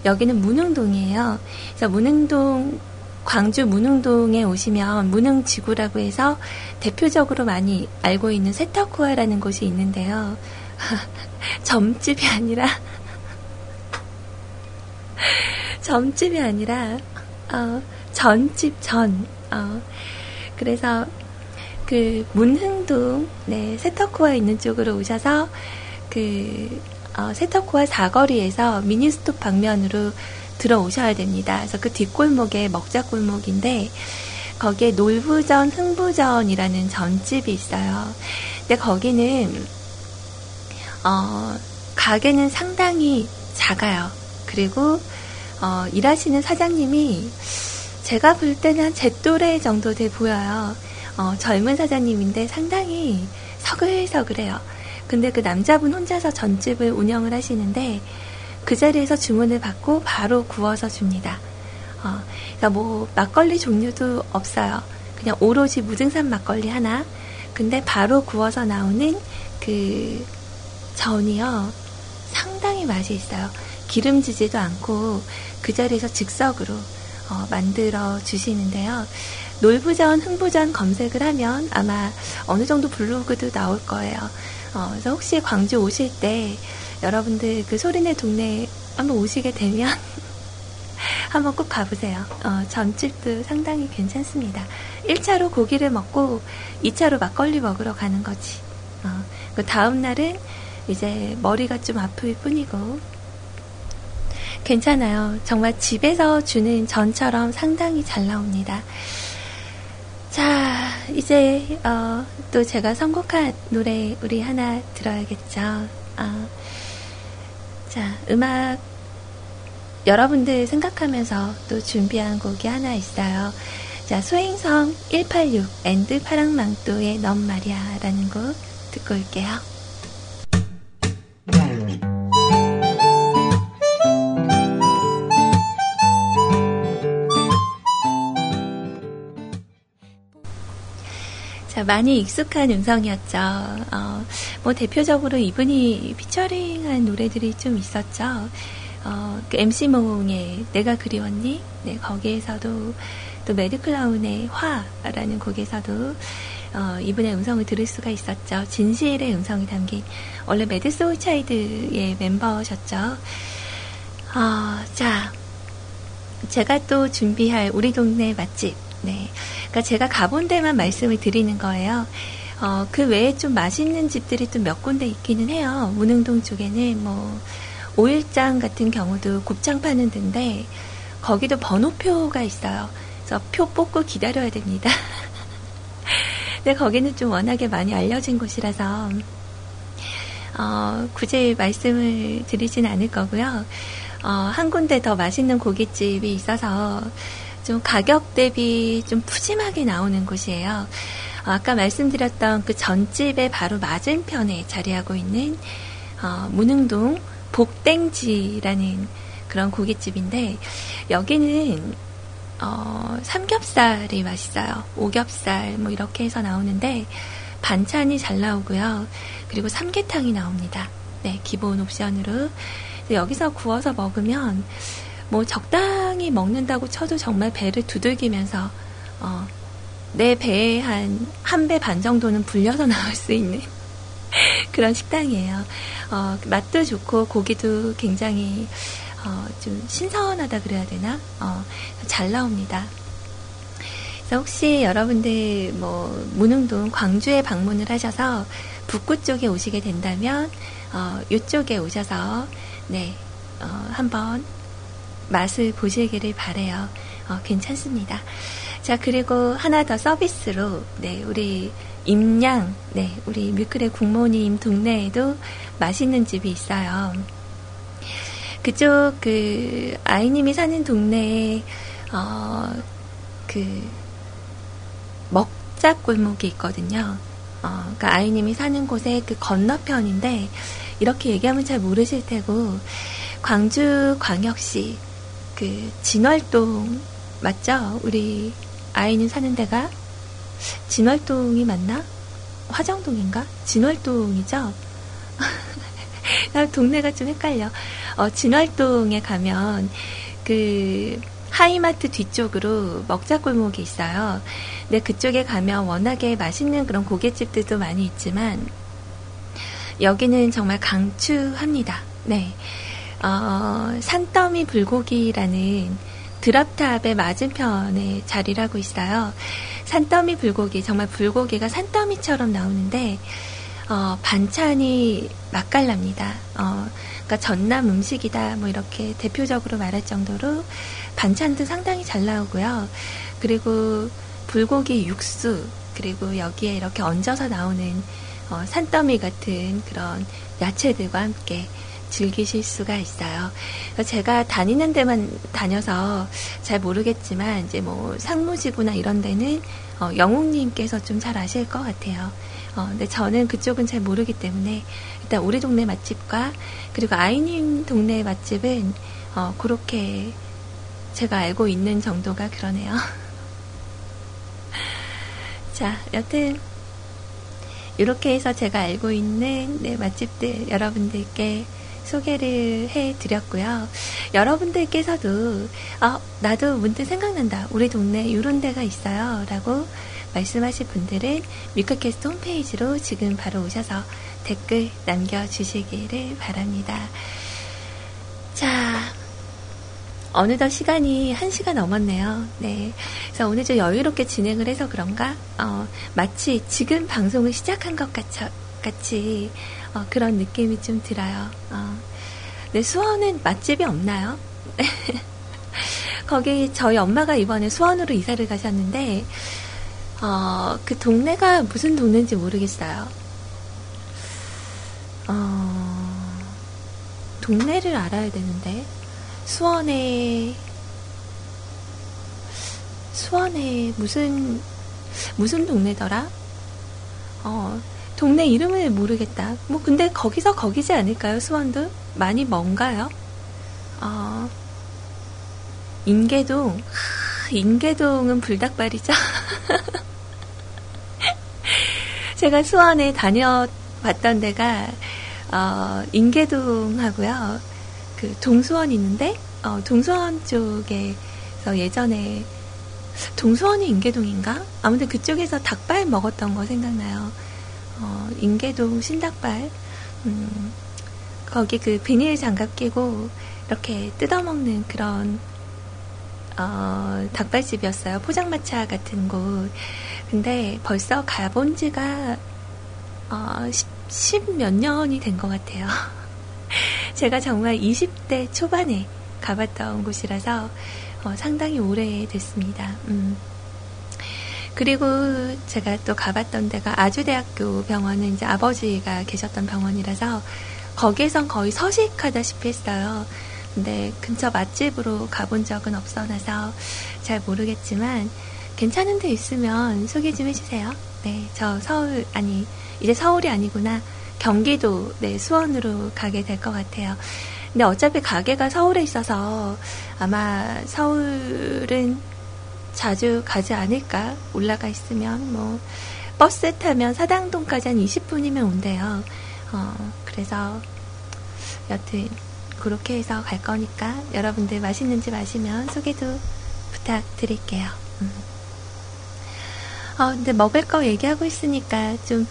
여기는 문흥동이에요. 그래서 문흥동, 광주 문흥동에 오시면 문흥지구라고 해서 대표적으로 많이 알고 있는 세터쿠아라는 곳이 있는데요. 점집이 아니라, 점집이 아니라, 어, 전집 전, 어, 그래서 그 문흥동 네, 세터코아 있는 쪽으로 오셔서 그 어, 세터코아 사거리에서 미니스톱 방면으로 들어오셔야 됩니다. 그래서 그 뒷골목에 먹자골목인데 거기에 놀부전 흥부전이라는 전집이 있어요. 근데 거기는 어, 가게는 상당히 작아요. 그리고 어, 일하시는 사장님이 제가 볼 때는 제 또래 정도 돼 보여요. 어, 젊은 사장님인데 상당히 서글서글해요. 근데 그 남자분 혼자서 전집을 운영을 하시는데 그 자리에서 주문을 받고 바로 구워서 줍니다. 어, 그러니까 뭐 막걸리 종류도 없어요. 그냥 오로지 무등산 막걸리 하나. 근데 바로 구워서 나오는 그 전이요. 상당히 맛이 있어요. 기름지지도 않고 그 자리에서 즉석으로 어, 만들어 주시는데요. 놀부전, 흥부전 검색을 하면 아마 어느 정도 블로그도 나올 거예요. 어, 그래서 혹시 광주 오실 때 여러분들 그 소리내 동네 한번 오시게 되면 한번 꼭 가보세요. 어, 점집도 상당히 괜찮습니다. 1차로 고기를 먹고 2차로 막걸리 먹으러 가는 거지. 어, 그 다음 날은 이제 머리가 좀 아플 뿐이고 괜찮아요. 정말 집에서 주는 전처럼 상당히 잘 나옵니다. 자, 이제 어, 또 제가 선곡한 노래 우리 하나 들어야겠죠. 어, 자, 음악 여러분들 생각하면서 또 준비한 곡이 하나 있어요. 자, 소행성 186 and 파랑망토의 넌 말이야 라는 곡 듣고 올게요. 많이 익숙한 음성이었죠. 어, 뭐 대표적으로 이분이 featuring한 노래들이 좀 있었죠. 어, 그 MC몽의 내가 그리웠니? 네, 거기에서도 또 매드클라운의 화라는 곡에서도 어, 이분의 음성을 들을 수가 있었죠. 진실의 음성이 담긴 원래 Mad Soul Child의 멤버셨죠. 어, 자, 제가 또 준비할 우리 동네 맛집. 네, 그러니까 제가 가본 데만 말씀을 드리는 거예요. 어, 그 외에 좀 맛있는 집들이 또 몇 군데 있기는 해요. 문흥동 쪽에는 뭐 오일장 같은 경우도 곱창 파는 데인데 거기도 번호표가 있어요. 그래서 표 뽑고 기다려야 됩니다. 근데 거기는 좀 워낙에 많이 알려진 곳이라서 어, 굳이 말씀을 드리진 않을 거고요. 어, 한 군데 더 맛있는 고깃집이 있어서 좀 가격 대비 좀 푸짐하게 나오는 곳이에요. 어, 아까 말씀드렸던 그 전집의 바로 맞은편에 자리하고 있는 어, 문흥동 복땡지라는 그런 고깃집인데 여기는 어, 삼겹살이 맛있어요. 오겹살 뭐 이렇게 해서 나오는데 반찬이 잘 나오고요. 그리고 삼계탕이 나옵니다. 네, 기본 옵션으로. 여기서 구워서 먹으면 뭐 적당히 먹는다고 쳐도 정말 배를 두들기면서 어, 내 배에 한 한 배 반 정도는 불려서 나올 수 있는 그런 식당이에요. 어, 맛도 좋고 고기도 굉장히 어, 좀 신선하다 그래야 되나? 어, 잘 나옵니다. 그래서 혹시 여러분들 뭐 문흥동 광주에 방문을 하셔서 북구 쪽에 오시게 된다면 어, 이쪽에 오셔서 네 어, 한번 맛을 보시기를 바래요. 어, 괜찮습니다. 자 그리고 하나 더 서비스로 네 우리 임양, 네, 우리 뮤클의 국모님 동네에도 맛있는 집이 있어요. 그쪽 그 아이님이 사는 동네에 어, 그 먹자 골목이 있거든요. 어, 그러니까 아이님이 사는 곳의 그 건너편인데 이렇게 얘기하면 잘 모르실 테고 광주 광역시 그 진월동 맞죠? 우리 아이님 사는 데가 진월동이 맞나? 화정동인가? 진월동이죠? 나 동네가 좀 헷갈려. 어, 진월동에 가면 그 하이마트 뒤쪽으로 먹자골목이 있어요. 근데 그쪽에 가면 워낙에 맛있는 그런 고깃집들도 많이 있지만 여기는 정말 강추합니다. 네. 어, 산더미 불고기라는 드랍탑의 맞은편에 자리를 하고 있어요. 산더미 불고기, 정말 불고기가 산더미처럼 나오는데, 어, 반찬이 맛깔납니다. 어, 그러니까 전남 음식이다, 뭐 이렇게 대표적으로 말할 정도로 반찬도 상당히 잘 나오고요. 그리고 불고기 육수, 그리고 여기에 이렇게 얹어서 나오는 어, 산더미 같은 그런 야채들과 함께 즐기실 수가 있어요. 제가 다니는 데만 다녀서 잘 모르겠지만 이제 뭐 상무지구나 이런 데는 어, 영웅님께서 좀 잘 아실 것 같아요. 어, 근데 저는 그쪽은 잘 모르기 때문에 일단 우리 동네 맛집과 그리고 아이님 동네 맛집은 어, 그렇게 제가 알고 있는 정도가 그러네요. 자, 여튼 이렇게 해서 제가 알고 있는 네, 맛집들 여러분들께 소개를 해 드렸고요. 여러분들께서도 어, 나도 문득 생각난다. 우리 동네 이런 데가 있어요. 라고 말씀하실 분들은 뮤크캐스트 홈페이지로 지금 바로 오셔서 댓글 남겨주시기를 바랍니다. 자, 어느덧 시간이 1시가 넘었네요. 네. 그래서 오늘 좀 여유롭게 진행을 해서 그런가, 어, 마치 지금 방송을 시작한 것 같, 같이, 어, 그런 느낌이 좀 들어요. 어. 네, 수원은 맛집이 없나요? 거기 저희 엄마가 이번에 수원으로 이사를 가셨는데, 어, 그 동네가 무슨 동네인지 모르겠어요. 어, 동네를 알아야 되는데. 수원에 수원에 무슨 무슨 동네더라? 어 동네 이름을 모르겠다. 뭐 근데 거기서 거기지 않을까요? 수원도 많이 먼가요? 어 인계동 하, 인계동은 불닭발이죠. 제가 수원에 다녀봤던 데가 어, 인계동하고요. 그 동수원 있는데 어, 동수원 쪽에서 예전에 동수원이 인계동인가? 아무튼 그쪽에서 닭발 먹었던 거 생각나요. 어, 인계동 신닭발. 음, 거기 그 비닐 장갑 끼고 이렇게 뜯어먹는 그런 어, 닭발집이었어요. 포장마차 같은 곳. 근데 벌써 가본 지가 어, 10, 몇 년이 된 것 같아요. 제가 정말 20대 초반에 가봤던 곳이라서 어, 상당히 오래됐습니다. 음. 그리고 제가 또 가봤던 데가 아주대학교 병원은 이제 아버지가 계셨던 병원이라서 거기에선 거의 서식하다시피 했어요. 근데 근처 맛집으로 가본 적은 없어나서 잘 모르겠지만 괜찮은 데 있으면 소개 좀 해주세요. 네, 저 서울, 아니, 이제 서울이 아니구나. 경기도, 네, 수원으로 가게 될 것 같아요. 근데 어차피 가게가 서울에 있어서 아마 서울은 자주 가지 않을까? 올라가 있으면, 뭐, 버스 타면 사당동까지 한 20분이면 온대요. 어, 그래서, 여튼, 그렇게 해서 갈 거니까 여러분들 맛있는 집 아시면 소개도 부탁드릴게요. 음. 어, 근데 먹을 거 얘기하고 있으니까 좀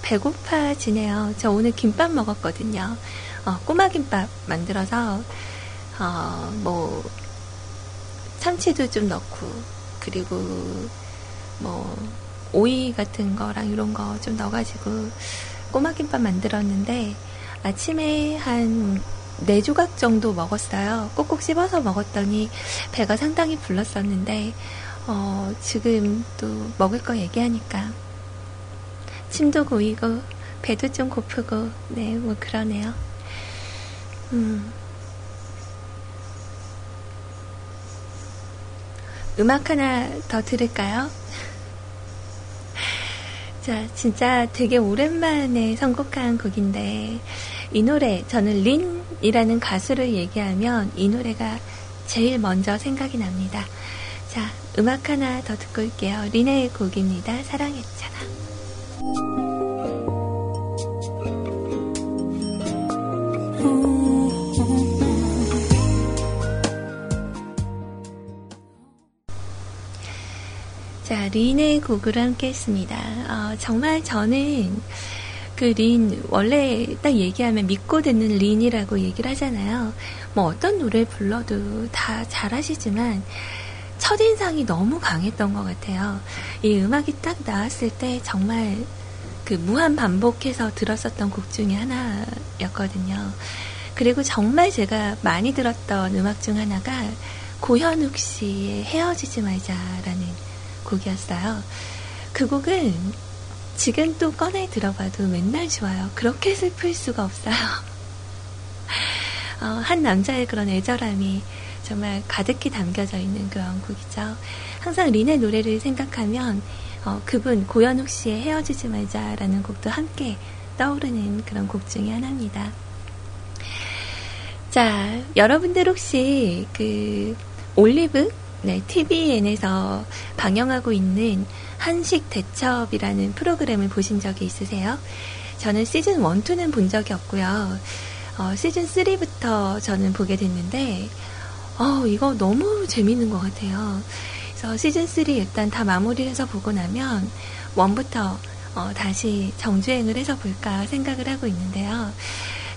배고파지네요. 저 오늘 김밥 먹었거든요. 어, 꼬마 김밥 만들어서, 어, 뭐, 참치도 좀 넣고, 그리고, 뭐, 오이 같은 거랑 이런 거 좀 넣어가지고, 꼬마 김밥 만들었는데, 아침에 한 4조각 정도 먹었어요. 꼭꼭 씹어서 먹었더니 배가 상당히 불렀었는데, 어, 지금 또 먹을 거 얘기하니까 침도 고이고 배도 좀 고프고 네 뭐 그러네요. 음. 음악 하나 더 들을까요? 자, 진짜 되게 오랜만에 선곡한 곡인데, 이 노래, 저는 린이라는 가수를 얘기하면 이 노래가 제일 먼저 생각이 납니다. 자, 음악 하나 더 듣고 올게요. 린의 곡입니다. 사랑했잖아. 자, 린의 곡으로 함께 했습니다. 어, 정말 저는 그 린, 원래 딱 얘기하면 믿고 듣는 린이라고 얘기를 하잖아요. 뭐 어떤 노래 불러도 다 잘하시지만, 첫인상이 너무 강했던 것 같아요. 이 음악이 딱 나왔을 때 정말 그 무한 반복해서 들었었던 곡 중에 하나였거든요. 그리고 정말 제가 많이 들었던 음악 중 하나가 고현욱 씨의 헤어지지 말자라는 곡이었어요. 그 곡은 지금 또 꺼내 들어봐도 맨날 좋아요. 그렇게 슬플 수가 없어요. 어, 한 남자의 그런 애절함이 정말 가득히 담겨져 있는 그런 곡이죠. 항상 린의 노래를 생각하면 어, 그분 고현욱 씨의 헤어지지 말자라는 곡도 함께 떠오르는 그런 곡 중에 하나입니다. 자, 여러분들 혹시 그 올리브 네, TVN에서 방영하고 있는 한식 대첩이라는 프로그램을 보신 적이 있으세요? 저는 시즌 1, 2는 본 적이 없고요. 어, 시즌 3부터 저는 보게 됐는데, 어, 이거 너무 재밌는 것 같아요. 그래서 시즌 3 일단 다 마무리를 해서 보고 나면 1부터 어, 다시 정주행을 해서 볼까 생각을 하고 있는데요.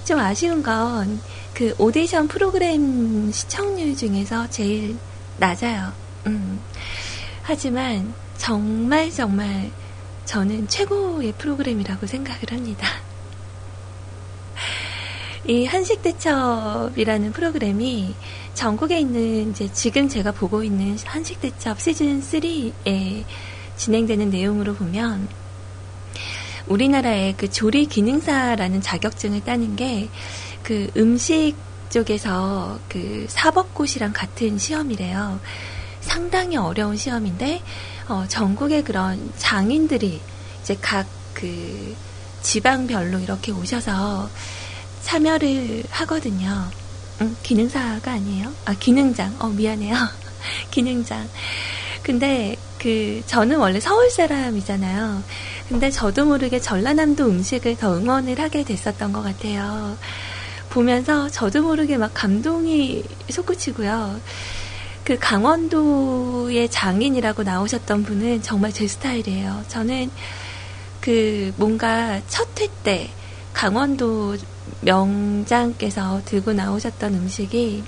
좀 아쉬운 건 그 오디션 프로그램 시청률 중에서 제일 낮아요. 음. 하지만 정말 정말 저는 최고의 프로그램이라고 생각을 합니다. 이 한식대첩이라는 프로그램이 전국에 있는 이제 지금 제가 보고 있는 한식대첩 시즌 3에 진행되는 내용으로 보면 우리나라의 그 조리 기능사라는 자격증을 따는 게 그 음식 쪽에서 그 사법고시랑 같은 시험이래요. 상당히 어려운 시험인데 어, 전국의 그런 장인들이 이제 각 그 지방별로 이렇게 오셔서 참여를 하거든요. 음, 기능사가 아니에요? 아, 기능장. 어, 미안해요. 기능장. 근데 그 저는 원래 서울 사람이잖아요. 근데 저도 모르게 전라남도 음식을 더 응원을 하게 됐었던 것 같아요. 보면서 저도 모르게 막 감동이 솟구치고요. 그 강원도의 장인이라고 나오셨던 분은 정말 제 스타일이에요. 저는 그 뭔가 첫 회 때 강원도 명장께서 들고 나오셨던 음식이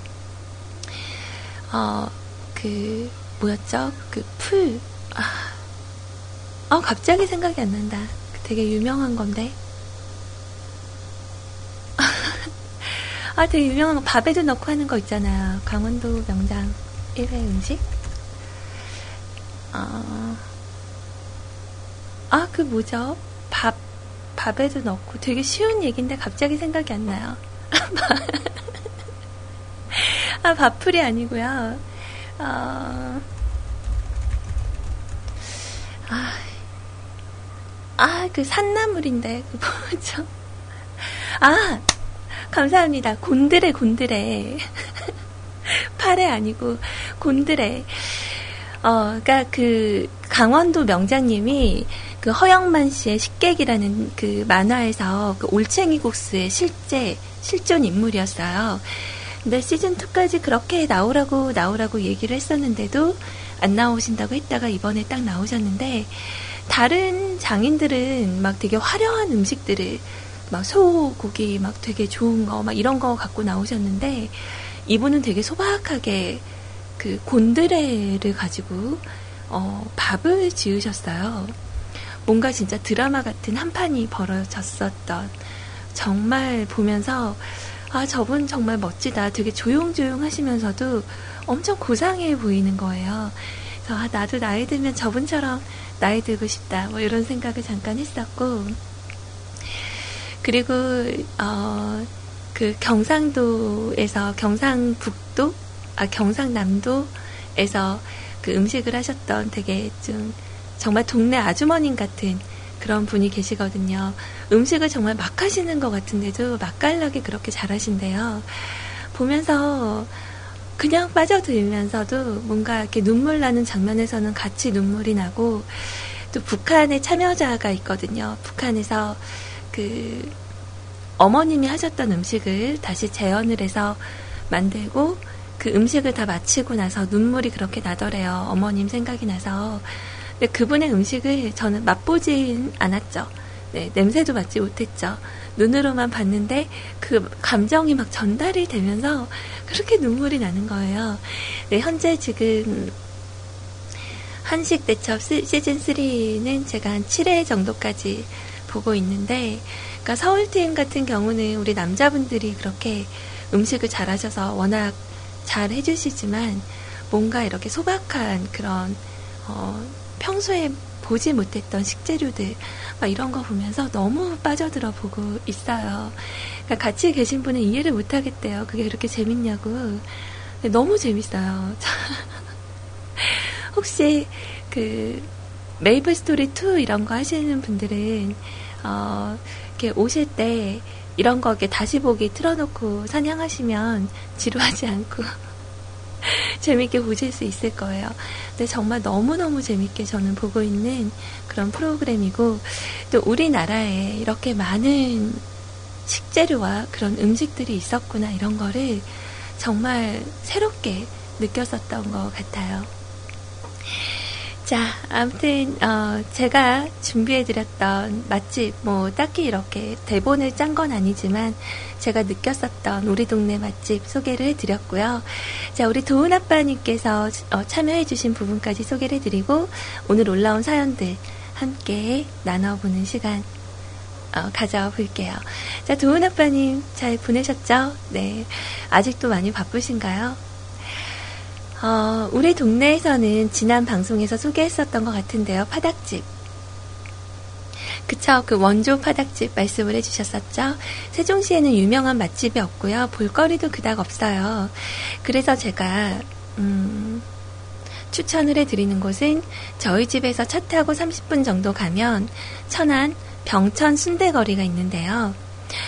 어 그 뭐였죠? 그 풀. 아, 어 갑자기 생각이 안 난다. 되게 유명한 건데. 아, 되게 유명한 거 밥에도 넣고 하는 거 있잖아요. 강원도 명장 1회 음식. 아, 아, 그 뭐죠? 밥, 밥에도 넣고 되게 쉬운 얘기인데 갑자기 생각이 안 나요. 아, 밥풀이 아니고요. 어, 아, 아, 그 산나물인데, 그 뭐죠? 아, 감사합니다. 곤드레, 곤드레. 파래 아니고, 곤드레. 어, 그니까 그, 강원도 명장님이 그 허영만 씨의 식객이라는 그 만화에서 그 올챙이 국수의 실제, 실존 인물이었어요. 근데 시즌 2까지 그렇게 나오라고, 나오라고 얘기를 했었는데도 안 나오신다고 했다가 이번에 딱 나오셨는데, 다른 장인들은 막 되게 화려한 음식들을 막 소고기 막 되게 좋은 거 막 이런 거 갖고 나오셨는데 이분은 되게 소박하게 그 곤드레를 가지고 어, 밥을 지으셨어요. 뭔가 진짜 드라마 같은 한 판이 벌어졌었던 정말 보면서 아 저분 정말 멋지다. 되게 조용조용 하시면서도 엄청 고상해 보이는 거예요. 그래서 아 나도 나이 들면 저분처럼 나이 들고 싶다. 뭐 이런 생각을 잠깐 했었고 그리고 어, 그 경상도에서 경상북도 아 경상남도에서 그 음식을 하셨던 되게 좀 정말 동네 아주머님 같은 그런 분이 계시거든요. 음식을 정말 막 하시는 것 같은데도 맛깔나게 그렇게 잘하신대요. 보면서 그냥 빠져들면서도 뭔가 이렇게 눈물 나는 장면에서는 같이 눈물이 나고 또 북한에 참여자가 있거든요. 북한에서 그 어머님이 하셨던 음식을 다시 재현을 해서 만들고 그 음식을 다 마치고 나서 눈물이 그렇게 나더래요. 어머님 생각이 나서. 근데 그분의 음식을 저는 맛보진 않았죠. 네, 냄새도 맡지 못했죠. 눈으로만 봤는데 그 감정이 막 전달이 되면서 그렇게 눈물이 나는 거예요. 네, 현재 지금 한식 대첩 시즌 3는 제가 한 7회 정도까지 보고 있는데, 그러니까 서울팀 같은 경우는 우리 남자분들이 그렇게 음식을 잘하셔서 워낙 잘 해주시지만, 뭔가 이렇게 소박한 그런, 어, 평소에 보지 못했던 식재료들 막 이런 거 보면서 너무 빠져들어 보고 있어요. 그러니까 같이 계신 분은 이해를 못 하겠대요. 그게 그렇게 재밌냐고. 너무 재밌어요. 혹시 그 메이플 스토리 2 이런 거 하시는 분들은 어 이렇게 오실 때 이런 거 이렇게 다시 보기 틀어놓고 사냥하시면 지루하지 않고 재밌게 보실 수 있을 거예요. 근데 정말 너무너무 재밌게 저는 보고 있는 그런 프로그램이고 또 우리나라에 이렇게 많은 식재료와 그런 음식들이 있었구나 이런 거를 정말 새롭게 느꼈었던 것 같아요. 자, 아무튼 어, 제가 준비해드렸던 맛집 뭐 딱히 이렇게 대본을 짠 건 아니지만 제가 느꼈었던 우리 동네 맛집 소개를 해드렸고요. 자, 우리 도훈 아빠님께서 어, 참여해주신 부분까지 소개를 해드리고 오늘 올라온 사연들 함께 나눠보는 시간 어, 가져볼게요. 자, 도훈 아빠님 잘 보내셨죠? 네. 아직도 많이 바쁘신가요? 어, 우리 동네에서는 지난 방송에서 소개했었던 것 같은데요. 파닭집. 그쵸. 그 원조 파닭집 말씀을 해주셨었죠. 세종시에는 유명한 맛집이 없고요. 볼거리도 그닥 없어요. 그래서 제가, 음, 추천을 해드리는 곳은 저희 집에서 차 타고 30분 정도 가면 천안 병천 순대거리가 있는데요.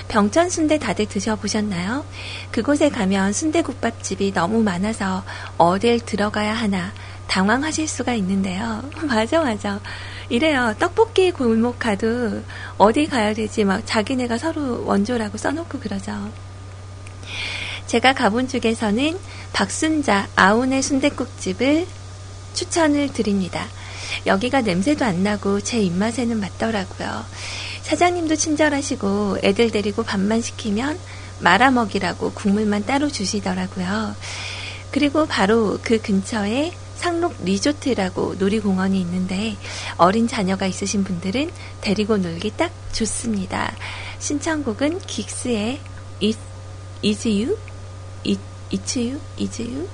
병천 순대 다들 드셔보셨나요? 그곳에 가면 순대국밥집이 너무 많아서 어딜 들어가야 하나 당황하실 수가 있는데요. 맞아, 맞아. 이래요. 떡볶이 골목 가도 어디 가야 되지 막 자기네가 서로 원조라고 써놓고 그러죠. 제가 가본 중에서는 박순자 아운의 순대국집을 추천을 드립니다. 여기가 냄새도 안 나고 제 입맛에는 맞더라고요. 사장님도 친절하시고 애들 데리고 밥만 시키면 말아먹이라고 국물만 따로 주시더라고요. 그리고 바로 그 근처에 상록 리조트라고 놀이공원이 있는데 어린 자녀가 있으신 분들은 데리고 놀기 딱 좋습니다. 신청곡은 긱스의 Is, Is You? It's You? Is You?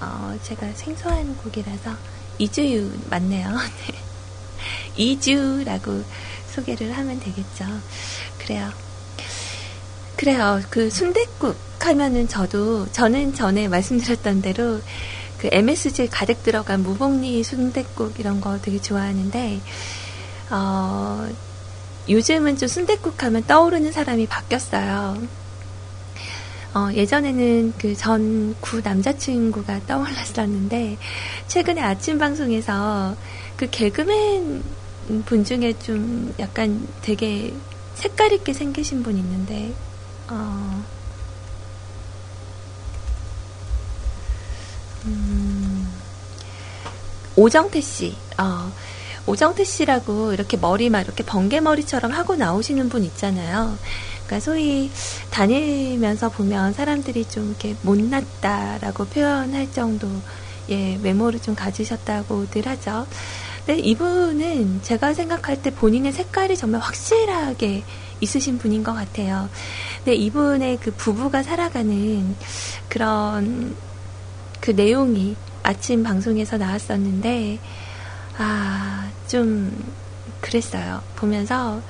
어, 제가 생소한 곡이라서 이주유 맞네요. 네. 이주라고 소개를 하면 되겠죠. 그래요. 그래요. 그 순대국 하면은 저도 저는 전에 말씀드렸던 대로 그 MSG 가득 들어간 무복리 순대국 이런 거 되게 좋아하는데 어, 요즘은 좀 순대국 하면 떠오르는 사람이 바뀌었어요. 어, 예전에는 그 전 구 남자친구가 떠올랐었는데 최근에 아침 방송에서 그 개그맨 분 중에 좀 약간 되게 색깔 있게 생기신 분 있는데 어, 음, 오정태 씨, 어, 오정태 씨라고 이렇게 머리 막 이렇게 번개 머리처럼 하고 나오시는 분 있잖아요. 그러니까 소위 다니면서 보면 사람들이 좀 이렇게 못났다라고 표현할 정도의 외모를 좀 가지셨다고들 하죠. 근데 이분은 제가 생각할 때 본인의 색깔이 정말 확실하게 있으신 분인 것 같아요. 근데 이분의 그 부부가 살아가는 그런 그 내용이 아침 방송에서 나왔었는데, 아, 좀, 그랬어요. 보면서,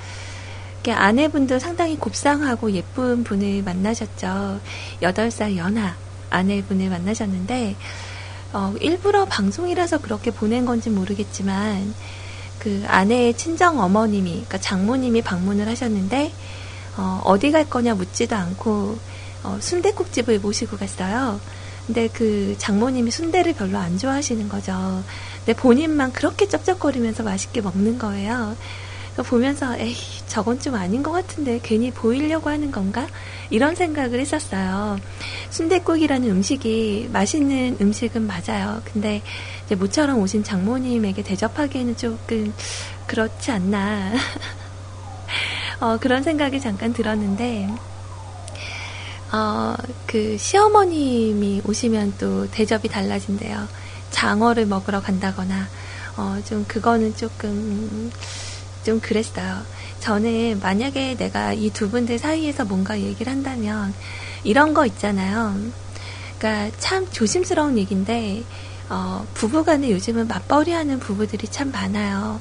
아내분도 상당히 곱상하고 예쁜 분을 만나셨죠. 8살 연하 아내분을 만나셨는데, 어, 일부러 방송이라서 그렇게 보낸 건지 모르겠지만, 그 아내의 친정 어머님이, 그러니까 장모님이 방문을 하셨는데, 어, 어디 갈 거냐 묻지도 않고, 어, 순대국집을 모시고 갔어요. 근데 그 장모님이 순대를 별로 안 좋아하시는 거죠. 근데 본인만 그렇게 쩝쩝거리면서 맛있게 먹는 거예요. 보면서 에이 저건 좀 아닌 것 같은데 괜히 보이려고 하는 건가 이런 생각을 했었어요. 순대국이라는 음식이 맛있는 음식은 맞아요. 근데 모처럼 오신 장모님에게 대접하기에는 조금 그렇지 않나 어, 그런 생각이 잠깐 들었는데 어, 그 시어머님이 오시면 또 대접이 달라진대요. 장어를 먹으러 간다거나, 어, 좀 그거는 조금, 좀 그랬어요. 저는 만약에 내가 이 두 분들 사이에서 뭔가 얘기를 한다면, 이런 거 있잖아요. 그러니까 참 조심스러운 얘기인데, 어, 부부간에 요즘은 맞벌이 하는 부부들이 참 많아요.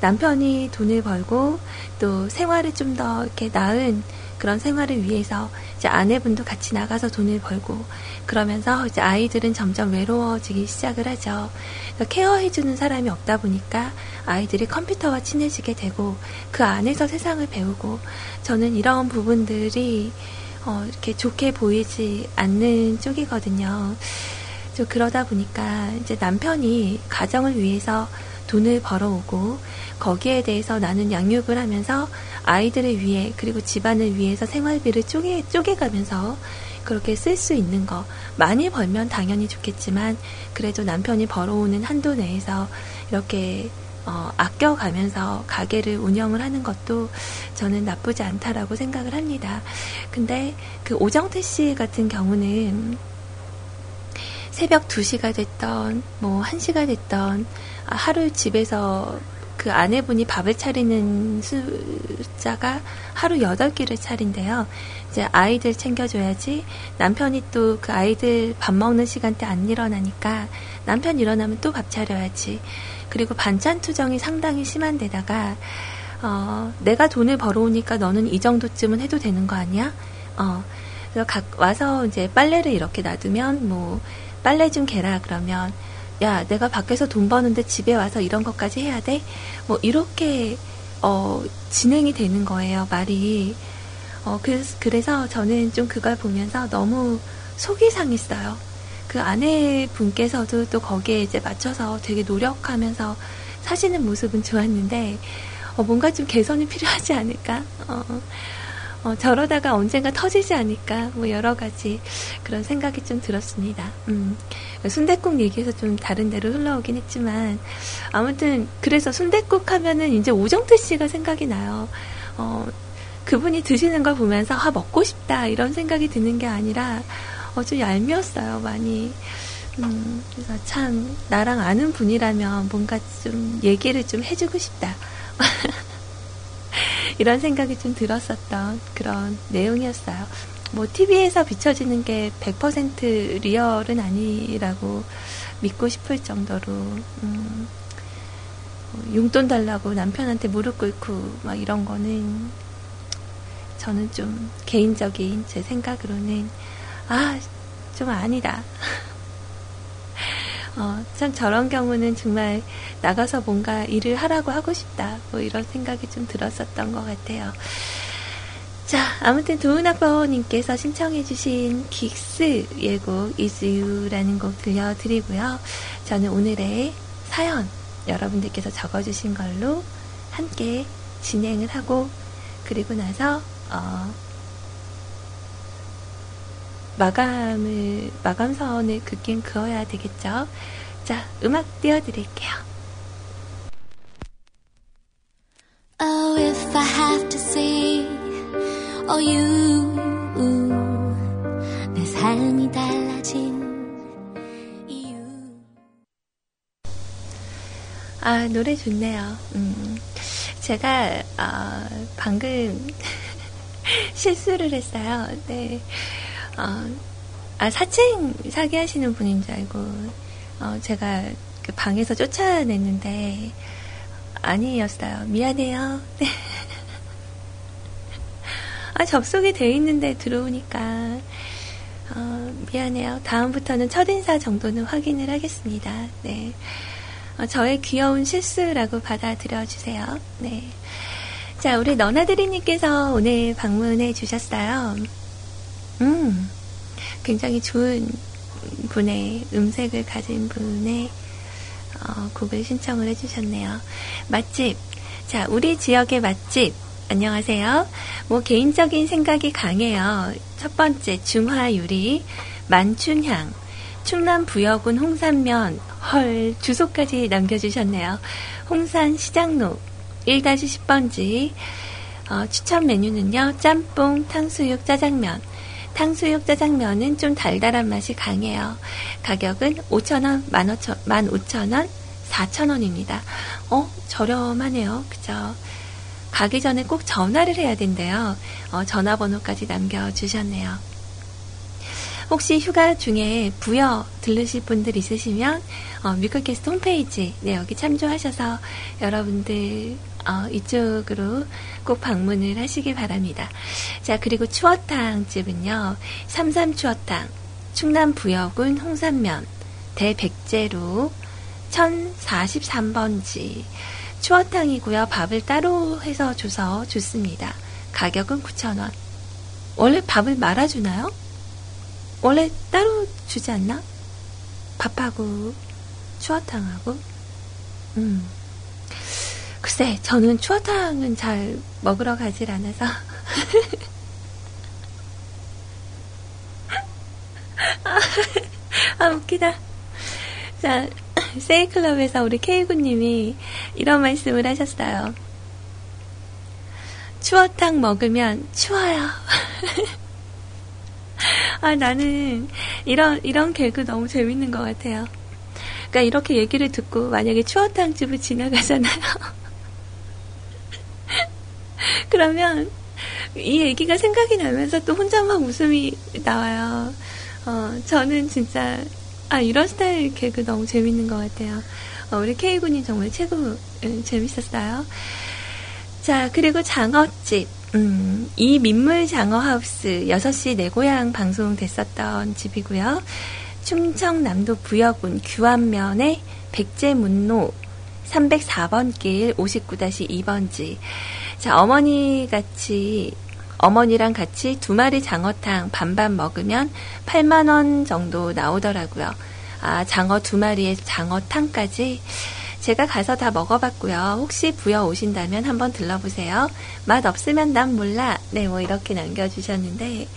남편이 돈을 벌고 또 생활을 좀 더 이렇게 나은 그런 생활을 위해서 이제 아내분도 같이 나가서 돈을 벌고 그러면서 이제 아이들은 점점 외로워지기 시작을 하죠. 케어해주는 사람이 없다 보니까 아이들이 컴퓨터와 친해지게 되고 그 안에서 세상을 배우고 저는 이런 부분들이 어, 이렇게 좋게 보이지 않는 쪽이거든요. 좀 그러다 보니까 이제 남편이 가정을 위해서 돈을 벌어오고 거기에 대해서 나는 양육을 하면서 아이들을 위해 그리고 집안을 위해서 생활비를 쪼개, 쪼개가면서 그렇게 쓸 수 있는 거 많이 벌면 당연히 좋겠지만 그래도 남편이 벌어오는 한도 내에서 이렇게 어, 아껴가면서 가게를 운영을 하는 것도 저는 나쁘지 않다라고 생각을 합니다. 근데 그 오정태 씨 같은 경우는 새벽 2시가 됐던 뭐 1시가 됐던 하루 집에서 그 아내분이 밥을 차리는 숫자가 하루 8끼를 차린대요. 이제 아이들 챙겨줘야지 남편이 또 그 아이들 밥 먹는 시간대 안 일어나니까 남편 일어나면 또 밥 차려야지. 그리고 반찬 투정이 상당히 심한 데다가 어, 내가 돈을 벌어오니까 너는 이 정도쯤은 해도 되는 거 아니야? 어, 그래서 각 와서 이제 빨래를 이렇게 놔두면 뭐 빨래 좀 개라 그러면 야, 내가 밖에서 돈 버는데 집에 와서 이런 것까지 해야 돼? 뭐, 이렇게, 어, 진행이 되는 거예요, 말이. 어, 그래서, 그래서 저는 좀 그걸 보면서 너무 속이 상했어요. 그 아내분께서도 또 거기에 이제 맞춰서 되게 노력하면서 사시는 모습은 좋았는데, 어, 뭔가 좀 개선이 필요하지 않을까? 어, 어, 저러다가 언젠가 터지지 않을까 뭐 여러 가지 그런 생각이 좀 들었습니다. 음, 순대국 얘기해서 좀 다른 데로 흘러오긴 했지만 아무튼 그래서 순대국 하면은 이제 오정태 씨가 생각이 나요. 어, 그분이 드시는 걸 보면서 아 먹고 싶다 이런 생각이 드는 게 아니라 어, 좀 얄미웠어요 많이. 음, 그래서 참 나랑 아는 분이라면 뭔가 좀 얘기를 좀 해주고 싶다. 이런 생각이 좀 들었었던 그런 내용이었어요. 뭐 TV에서 비춰지는 게 100% 리얼은 아니라고 믿고 싶을 정도로 음, 뭐 용돈 달라고 남편한테 무릎 꿇고 막 이런 거는 저는 좀 개인적인 제 생각으로는 아 좀 아니다. 어, 참 저런 경우는 정말 나가서 뭔가 일을 하라고 하고 싶다. 뭐 이런 생각이 좀 들었었던 것 같아요. 자, 아무튼 도은아버님께서 신청해주신 긱스 예곡 You라는 곡 들려드리고요. 저는 오늘의 사연 여러분들께서 적어주신 걸로 함께 진행을 하고 그리고 나서 어, 마감을, 마감선을 긋긴 그어야 되겠죠. 자, 음악 띄워드릴게요. Oh, if I have to say, oh, you, 내 삶이 달라진 이유. 아, 노래 좋네요. 음, 제가, 아, 방금 실수를 했어요. 네. 어, 아, 사칭 사기 하시는 분인 줄 알고, 어, 제가 그 방에서 쫓아냈는데, 아니었어요. 미안해요. 네. 아, 접속이 돼 있는데 들어오니까, 어, 미안해요. 다음부터는 첫인사 정도는 확인을 하겠습니다. 네. 어, 저의 귀여운 실수라고 받아들여 주세요. 네. 자, 우리 너나드리님께서 오늘 방문해 주셨어요. 음, 굉장히 좋은 분의 음색을 가진 분의 어, 곡을 신청을 해주셨네요. 맛집. 자, 우리 지역의 맛집. 안녕하세요. 뭐 개인적인 생각이 강해요. 첫 번째 중화유리, 만춘향, 충남 부여군 홍산면, 헐, 주소까지 남겨주셨네요. 홍산 시장로 1-10번지. 어, 추천 메뉴는요, 짬뽕, 탕수육, 짜장면. 탕수육 짜장면은 좀 달달한 맛이 강해요. 가격은 5,000원, 15,000원, 4,000원입니다. 어, 저렴하네요. 그죠? 가기 전에 꼭 전화를 해야 된대요. 어, 전화번호까지 남겨주셨네요. 혹시 휴가 중에 부여 들르실 분들 있으시면 어, 뮤클캐스트 홈페이지 네, 여기 참조하셔서 여러분들 어, 이쪽으로 꼭 방문을 하시기 바랍니다. 자 그리고 추어탕 집은요 삼삼추어탕 충남 부여군 홍산면 대백제로 1043번지 추어탕이고요. 밥을 따로 해서 줘서 좋습니다. 가격은 9,000원. 원래 밥을 말아주나요? 원래 따로 주지 않나? 밥하고 추어탕하고 음 글쎄 저는 추어탕은 잘 먹으러 가질 않아서 아 웃기다 자 세이클럽에서 우리 케이구님이 이런 말씀을 하셨어요 추어탕 먹으면 추워요 아, 나는 이런, 이런 개그 너무 재밌는 것 같아요. 그러니까 이렇게 얘기를 듣고 만약에 추어탕 집을 지나가잖아요. 그러면 이 얘기가 생각이 나면서 또 혼자 막 웃음이 나와요. 어, 저는 진짜, 아, 이런 스타일 개그 너무 재밌는 것 같아요. 어, 우리 K군이 정말 최고 음, 재밌었어요. 자, 그리고 장어집. 음, 이 민물 장어 하우스 6시 내 고향 방송 됐었던 집이고요. 충청남도 부여군 규안면의 백제문로 304번 길 59-2번지. 자, 어머니 같이, 어머니랑 같이 두 마리 장어탕 반반 먹으면 8만 원 정도 나오더라고요. 아, 장어 두 마리에 장어탕까지 제가 가서 다 먹어봤고요. 혹시 부여 오신다면 한번 들러보세요. 맛 없으면 난 몰라. 네, 뭐 이렇게 남겨주셨는데,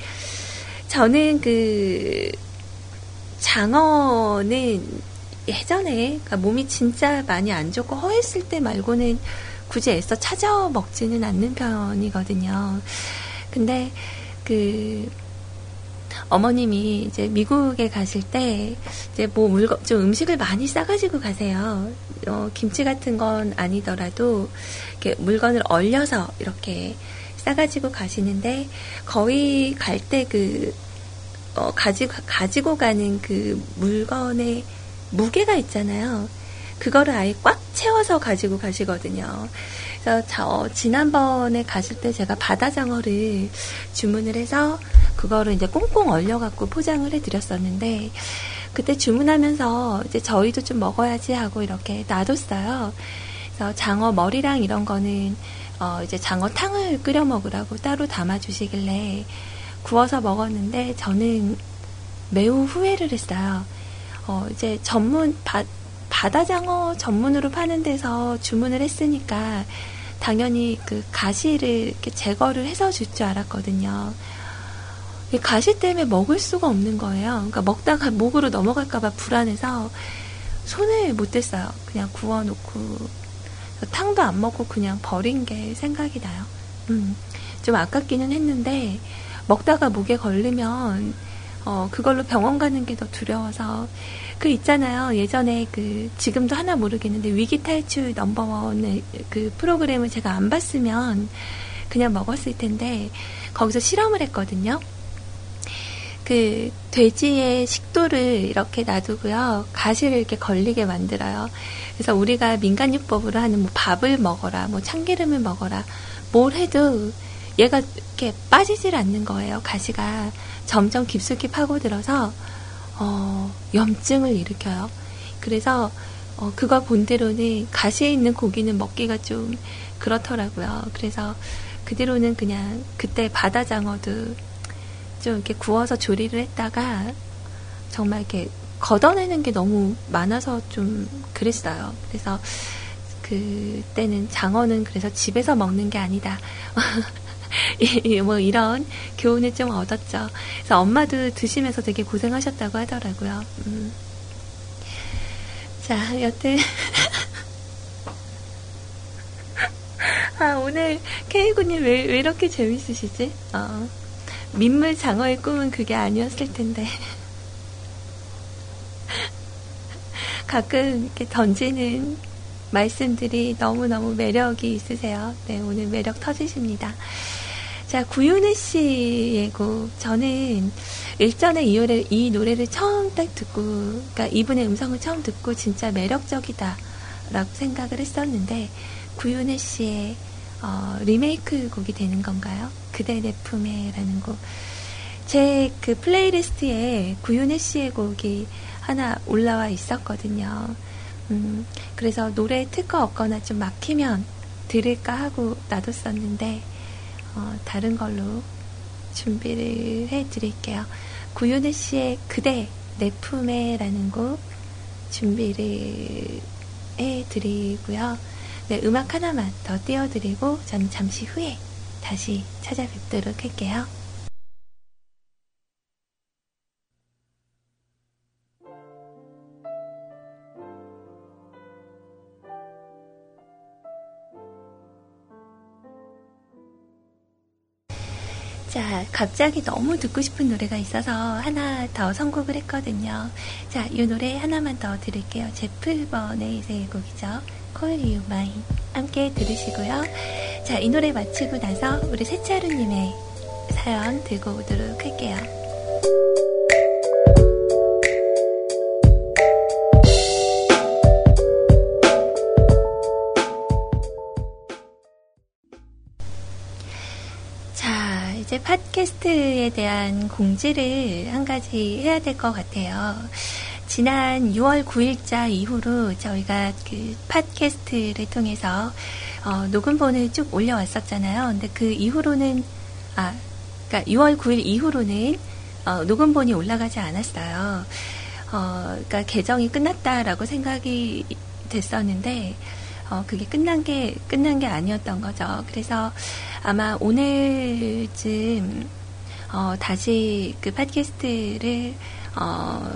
저는 그, 장어는 예전에, 그러니까 몸이 진짜 많이 안 좋고 허했을 때 말고는 굳이 애써 찾아 먹지는 않는 편이거든요. 근데, 그, 어머님이 이제 미국에 가실 때 이제 뭐 물건 좀 음식을 많이 싸가지고 가세요. 어, 김치 같은 건 아니더라도 이렇게 물건을 얼려서 이렇게 싸가지고 가시는데 거의 갈 때 그 어, 가지고 가지고 가는 그 물건의 무게가 있잖아요. 그거를 아예 꽉 채워서 가지고 가시거든요. 그래서 저 지난번에 가실 때 제가 바다장어를 주문을 해서 그거를 이제 꽁꽁 얼려갖고 포장을 해드렸었는데 그때 주문하면서 이제 저희도 좀 먹어야지 하고 이렇게 놔뒀어요. 그래서 장어 머리랑 이런 거는 어 이제 장어탕을 끓여 먹으라고 따로 담아주시길래 구워서 먹었는데 저는 매우 후회를 했어요. 어 이제 전문 바, 바다장어 전문으로 파는 데서 주문을 했으니까 당연히 그 가시를 이렇게 제거를 해서 줄 줄 알았거든요. 가시 때문에 먹을 수가 없는 거예요. 그러니까 먹다가 목으로 넘어갈까봐 불안해서 손을 못 댔어요. 그냥 구워놓고 탕도 안 먹고 그냥 버린 게 생각이 나요. 음, 좀 아깝기는 했는데 먹다가 목에 걸리면 어, 그걸로 병원 가는 게 더 두려워서 그 있잖아요. 예전에 그 지금도 하나 모르겠는데 위기 탈출 넘버원의 그 프로그램을 제가 안 봤으면 그냥 먹었을 텐데 거기서 실험을 했거든요. 그 돼지의 식도를 이렇게 놔두고요. 가시를 이렇게 걸리게 만들어요. 그래서 우리가 민간요법으로 하는 뭐 밥을 먹어라, 뭐 참기름을 먹어라, 뭘 해도 얘가 이렇게 빠지질 않는 거예요. 가시가 점점 깊숙이 파고들어서 어, 염증을 일으켜요. 그래서 어, 그거 본대로는 가시에 있는 고기는 먹기가 좀 그렇더라고요. 그래서 그대로는 그냥 그때 바다장어도 좀 이렇게 구워서 조리를 했다가 정말 이렇게 걷어내는 게 너무 많아서 좀 그랬어요. 그래서 그때는 장어는 그래서 집에서 먹는 게 아니다. 뭐 이런 교훈을 좀 얻었죠. 그래서 엄마도 드시면서 되게 고생하셨다고 하더라고요. 음. 자, 여튼. 아, 오늘 케이구님 왜, 왜 이렇게 재밌으시지? 어. 민물 장어의 꿈은 그게 아니었을 텐데. 가끔 이렇게 던지는 말씀들이 너무너무 매력이 있으세요. 네, 오늘 매력 터지십니다. 자, 구윤혜 씨의 곡. 저는 일전에 이, 노래, 이 노래를 처음 딱 듣고, 그러니까 이분의 음성을 처음 듣고 진짜 매력적이다. 라고 생각을 했었는데, 구윤혜 씨의 어, 리메이크 곡이 되는 건가요? 그대 내 품에 라는 곡. 제 그 플레이리스트에 구윤혜 씨의 곡이 하나 올라와 있었거든요. 음, 그래서 노래 특허 없거나 좀 막히면 들을까 하고 놔뒀었는데, 어, 다른 걸로 준비를 해 드릴게요. 구윤혜 씨의 그대 내 품에라는 곡 준비를 해 드리고요. 네, 음악 하나만 더 띄워드리고 저는 잠시 후에 다시 찾아뵙도록 할게요. 자, 갑자기 너무 듣고 싶은 노래가 있어서 하나 더 선곡을 했거든요. 자, 이 노래 하나만 더 들을게요. 제프 버네이의 곡이죠. Call You Mine. 함께 들으시고요. 자, 이 노래 마치고 나서 우리 세차루님의 사연 들고 오도록 할게요. 이제 팟캐스트에 대한 공지를 한 가지 해야 될 것 같아요. 지난 6월 9일자 이후로 저희가 그 팟캐스트를 통해서 어, 녹음본을 쭉 올려왔었잖아요. 근데 그 이후로는 아, 그러니까 6월 9일 이후로는 어, 녹음본이 올라가지 않았어요. 어, 그러니까 개정이 끝났다라고 생각이 됐었는데 어, 그게 끝난 게 끝난 게 아니었던 거죠. 그래서 아마 오늘쯤 어, 다시 그 팟캐스트를 어,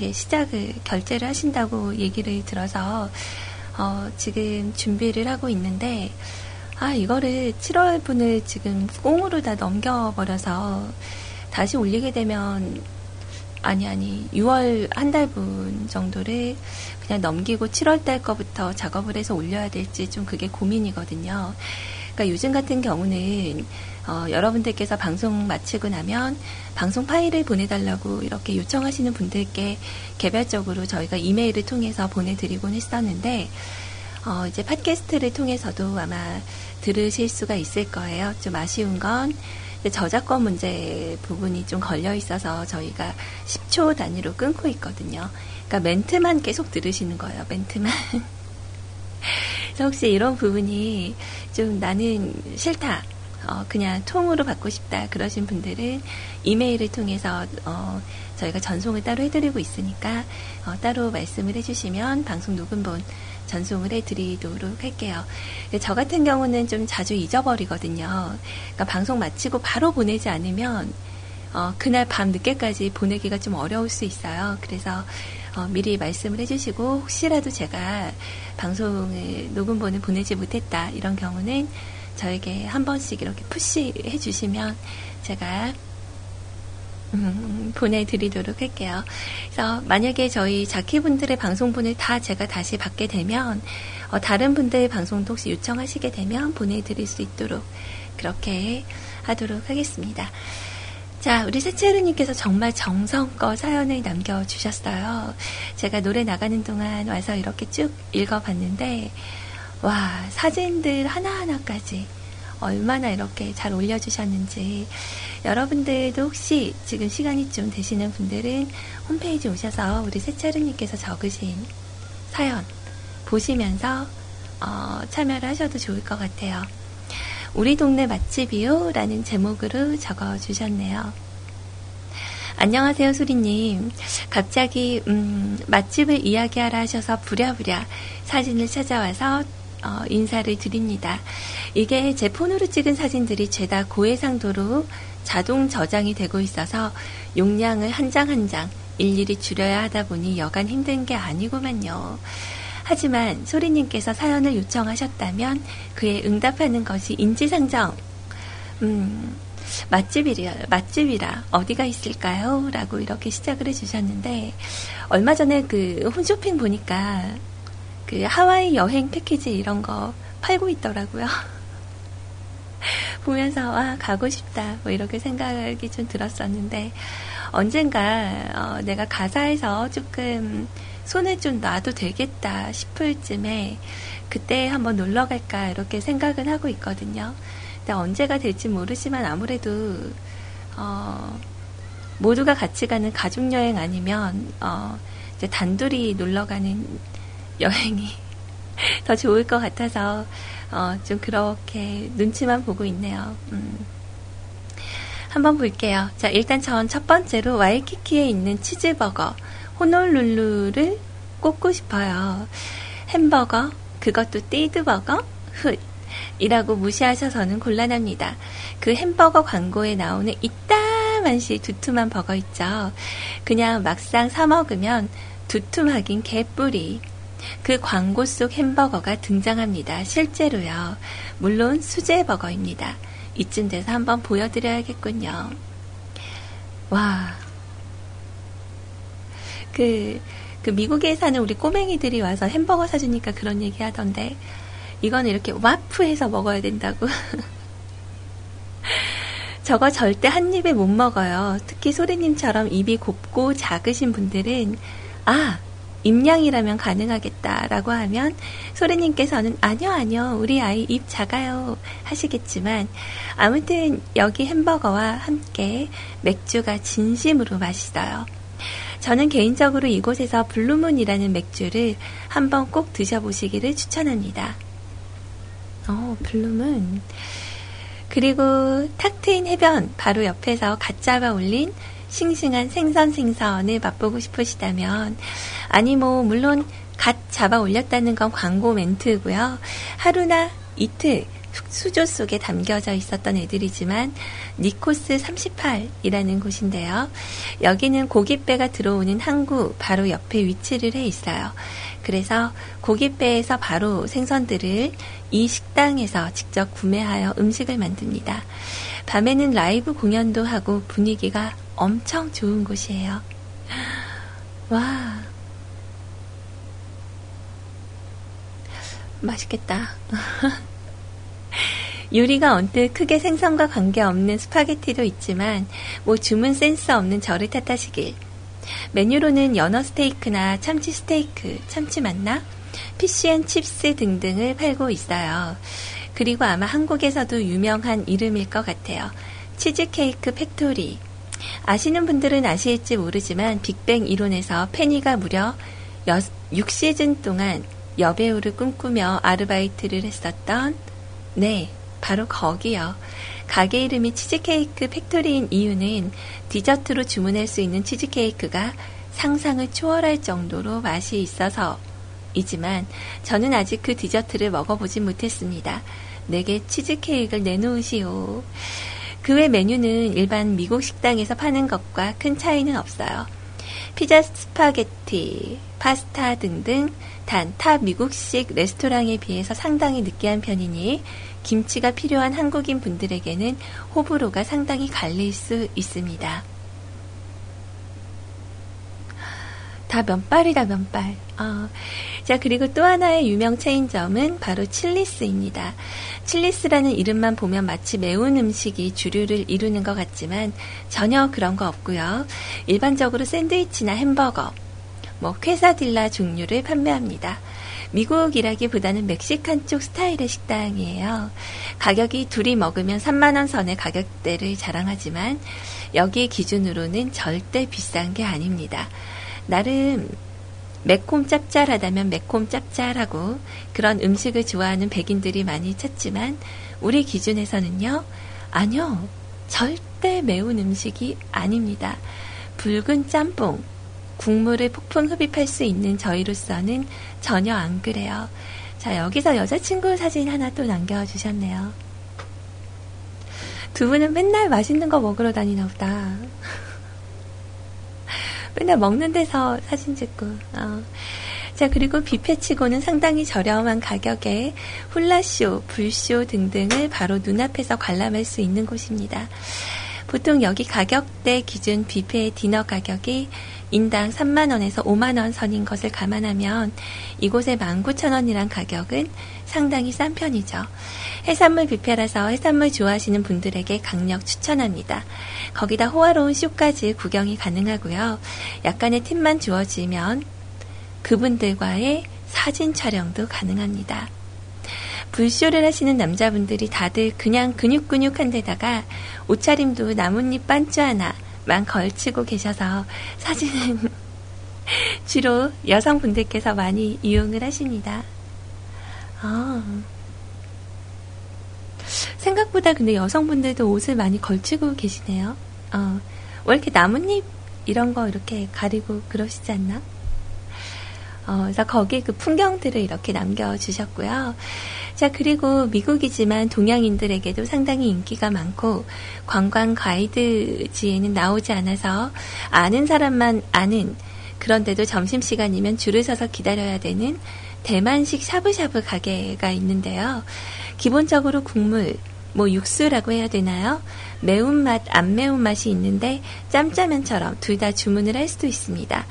시작을 결제를 하신다고 얘기를 들어서 어, 지금 준비를 하고 있는데 아 이거를 7월 분을 지금 꽁으로 다 넘겨버려서 다시 올리게 되면 아니 아니 6월 한 달 분 정도를 그냥 넘기고 7월 달 거부터 작업을 해서 올려야 될지 좀 그게 고민이거든요. 그러니까 요즘 같은 경우는 어, 여러분들께서 방송 마치고 나면 방송 파일을 보내달라고 이렇게 요청하시는 분들께 개별적으로 저희가 이메일을 통해서 보내드리곤 했었는데 어, 이제 팟캐스트를 통해서도 아마 들으실 수가 있을 거예요. 좀 아쉬운 건 저작권 문제 부분이 좀 걸려 있어서 저희가 10초 단위로 끊고 있거든요. 그러니까 멘트만 계속 들으시는 거예요. 멘트만. 그래서 혹시 이런 부분이 좀 나는 싫다. 어, 그냥 통으로 받고 싶다. 그러신 분들은 이메일을 통해서 어, 저희가 전송을 따로 해드리고 있으니까 어, 따로 말씀을 해주시면 방송 녹음본 전송을 해드리도록 할게요. 저 같은 경우는 좀 자주 잊어버리거든요. 그러니까 방송 마치고 바로 보내지 않으면 어, 그날 밤 늦게까지 보내기가 좀 어려울 수 있어요. 그래서 어, 미리 말씀을 해주시고 혹시라도 제가 방송을 녹음본을 보내지 못했다 이런 경우는 저에게 한 번씩 이렇게 푸시해 주시면 제가 음, 보내드리도록 할게요. 그래서 만약에 저희 자키분들의 방송분을 다 제가 다시 받게 되면 어, 다른 분들 방송도 혹시 요청하시게 되면 보내드릴 수 있도록 그렇게 하도록 하겠습니다. 자, 우리 세체르님께서 정말 정성껏 사연을 남겨주셨어요. 제가 노래 나가는 동안 와서 이렇게 쭉 읽어봤는데, 와, 사진들 하나하나까지 얼마나 이렇게 잘 올려주셨는지. 여러분들도 혹시 지금 시간이 좀 되시는 분들은 홈페이지 오셔서 우리 세차르님께서 적으신 사연 보시면서 어, 참여를 하셔도 좋을 것 같아요. 우리 동네 맛집이요? 라는 제목으로 적어 주셨네요. 안녕하세요, 수리님. 갑자기, 음, 맛집을 이야기하라 하셔서 부랴부랴 사진을 찾아와서 어, 인사를 드립니다. 이게 제 폰으로 찍은 사진들이 죄다 고해상도로 자동 저장이 되고 있어서 용량을 한 장 한장 일일이 줄여야 하다 보니 여간 힘든 게 아니구만요. 하지만 소리님께서 사연을 요청하셨다면 그에 응답하는 것이 인지상정. 음, 맛집이라, 맛집이라 어디가 있을까요? 라고 이렇게 시작을 해주셨는데, 얼마 전에 그 홈쇼핑 보니까 그 하와이 여행 패키지 이런 거 팔고 있더라고요. 보면서 와 가고 싶다 뭐 이렇게 생각이 좀 들었었는데 언젠가 어, 내가 가사에서 조금 손을 좀 놔도 되겠다 싶을 쯤에 그때 한번 놀러 갈까 이렇게 생각은 하고 있거든요. 근데 언제가 될지 모르지만 아무래도 어, 모두가 같이 가는 가족 여행 아니면 어, 이제 단둘이 놀러 가는 여행이 더 좋을 것 같아서 어, 좀 그렇게 눈치만 보고 있네요. 음. 한번 볼게요. 자, 일단 전 첫 번째로 와이키키에 있는 치즈버거 호놀룰루를 꼽고 싶어요. 햄버거, 그것도 띠드버거, 훗. 이라고 무시하셔서는 곤란합니다. 그 햄버거 광고에 나오는 이따만시 두툼한 버거 있죠. 그냥 막상 사 먹으면 두툼하긴 개뿌리. 그 광고 속 햄버거가 등장합니다. 실제로요. 물론 수제 버거입니다. 이쯤 돼서 한번 보여드려야겠군요. 와. 그, 그 미국에 사는 우리 꼬맹이들이 와서 햄버거 사주니까 그런 얘기 하던데, 이거는 이렇게 와프해서 먹어야 된다고. 저거 절대 한 입에 못 먹어요. 특히 소리님처럼 입이 곱고 작으신 분들은, 아, 입량이라면 가능하겠다라고 하면 소리님께서는 아니요, 아니요, 우리 아이 입 작아요 하시겠지만 아무튼 여기 햄버거와 함께 맥주가 진심으로 맛있어요. 저는 개인적으로 이곳에서 Blue Moon이라는 맥주를 한번 꼭 드셔보시기를 추천합니다. 어, Blue Moon. 그리고 탁 트인 해변 바로 옆에서 갓 잡아 올린 싱싱한 생선 생선을 맛보고 싶으시다면 아니 뭐 물론 갓 잡아 올렸다는 건 광고 멘트고요. 하루나 이틀 수조 속에 담겨져 있었던 애들이지만 니코스 38이라는 곳인데요. 여기는 고깃배가 들어오는 항구 바로 옆에 위치를 해 있어요. 그래서 고깃배에서 바로 생선들을 이 식당에서 직접 구매하여 음식을 만듭니다. 밤에는 라이브 공연도 하고 분위기가 엄청 좋은 곳이에요. 와. 맛있겠다. 요리가 언뜻 크게 생선과 관계없는 스파게티도 있지만 뭐 주문 센스 없는 저를 탓하시길. 메뉴로는 연어 스테이크나 참치 스테이크, 참치 맞나? fish and chips 등등을 팔고 있어요. 그리고 아마 한국에서도 유명한 이름일 것 같아요. Cheesecake Factory. 아시는 분들은 아실지 모르지만 빅뱅 이론에서 페니가 무려 6시즌 동안 여배우를 꿈꾸며 아르바이트를 했었던 네, 바로 거기요. 가게 이름이 Cheesecake Factory인 이유는 디저트로 주문할 수 있는 치즈케이크가 상상을 초월할 정도로 맛이 있어서 이지만 저는 아직 그 디저트를 먹어보진 못했습니다. 내게 치즈케이크를 내놓으시오. 그 외 메뉴는 일반 미국 식당에서 파는 것과 큰 차이는 없어요. 피자, 스파게티, 파스타 등등 단탑 미국식 레스토랑에 비해서 상당히 느끼한 편이니 김치가 필요한 한국인 분들에게는 호불호가 상당히 갈릴 수 있습니다. 다 면발이다, 면발. 어. 자, 그리고 또 하나의 유명 체인점은 바로 Chili's입니다. Chili's라는 이름만 보면 마치 매운 음식이 주류를 이루는 것 같지만 전혀 그런 거 없고요. 일반적으로 샌드위치나 햄버거, 뭐 퀘사딜라 종류를 판매합니다. 미국이라기보다는 멕시칸 쪽 스타일의 식당이에요. 가격이 둘이 먹으면 3만원 선의 가격대를 자랑하지만 여기 기준으로는 절대 비싼 게 아닙니다. 나름 매콤 짭짤하다면 매콤 짭짤하고 그런 음식을 좋아하는 백인들이 많이 찾지만 우리 기준에서는요, 아니요, 절대 매운 음식이 아닙니다. 붉은 짬뽕, 국물을 폭풍 흡입할 수 있는 저희로서는 전혀 안 그래요. 자, 여기서 여자친구 사진 하나 또 남겨주셨네요. 두 분은 맨날 맛있는 거 먹으러 다니나 보다. 맨날 먹는 데서 사진 찍고. 어. 자, 그리고 뷔페치고는 상당히 저렴한 가격에 훌라쇼, 불쇼 등등을 바로 눈앞에서 관람할 수 있는 곳입니다. 보통 여기 가격대 기준 뷔페 디너 가격이 인당 3만원에서 5만원 선인 것을 감안하면 이곳의 19,000원이란 가격은 상당히 싼 편이죠. 해산물 뷔페라서 해산물 좋아하시는 분들에게 강력 추천합니다. 거기다 호화로운 쇼까지 구경이 가능하고요. 약간의 팁만 주어지면 그분들과의 사진 촬영도 가능합니다. 불쇼를 하시는 남자분들이 다들 그냥 근육근육한 데다가 옷차림도 나뭇잎 반주 하나 만 걸치고 계셔서 사진은 주로 여성분들께서 많이 이용을 하십니다. 아. 생각보다 근데 여성분들도 옷을 많이 걸치고 계시네요. 어, 왜 이렇게 나뭇잎 이런 거 이렇게 가리고 그러시지 않나? 어, 그래서 거기 그 풍경들을 이렇게 남겨주셨고요. 자, 그리고 미국이지만 동양인들에게도 상당히 인기가 많고 관광 가이드지에는 나오지 않아서 아는 사람만 아는 그런데도 점심시간이면 줄을 서서 기다려야 되는 대만식 샤브샤브 가게가 있는데요. 기본적으로 국물, 뭐 육수라고 해야 되나요? 매운맛, 안 매운맛이 있는데 짬짜면처럼 둘 다 주문을 할 수도 있습니다.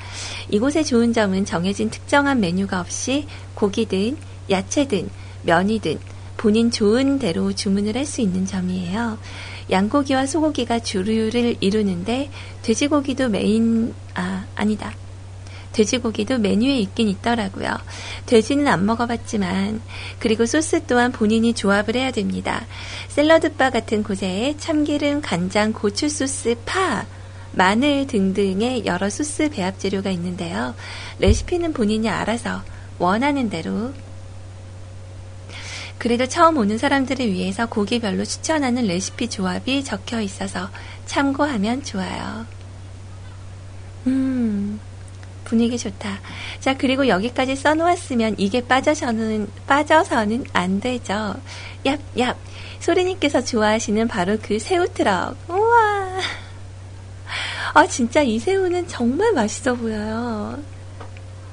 이곳의 좋은 점은 정해진 특정한 메뉴가 없이 고기든 야채든 면이든 본인 좋은 대로 주문을 할 수 있는 점이에요. 양고기와 소고기가 주류를 이루는데 돼지고기도 메인 아 아니다. 돼지고기도 메뉴에 있긴 있더라고요. 돼지는 안 먹어봤지만, 그리고 소스 또한 본인이 조합을 해야 됩니다. 샐러드바 같은 곳에 참기름, 간장, 고추 소스, 파, 마늘 등등의 여러 소스 배합 재료가 있는데요. 레시피는 본인이 알아서 원하는 대로 그래도 처음 오는 사람들을 위해서 고기별로 추천하는 레시피 조합이 적혀 있어서 참고하면 좋아요. 음. 분위기 좋다. 자, 그리고 여기까지 써놓았으면 이게 빠져서는, 빠져서는 안 되죠. 얍, 얍. 소리님께서 좋아하시는 바로 그 새우 트럭. 우와. 아, 진짜 이 새우는 정말 맛있어 보여요.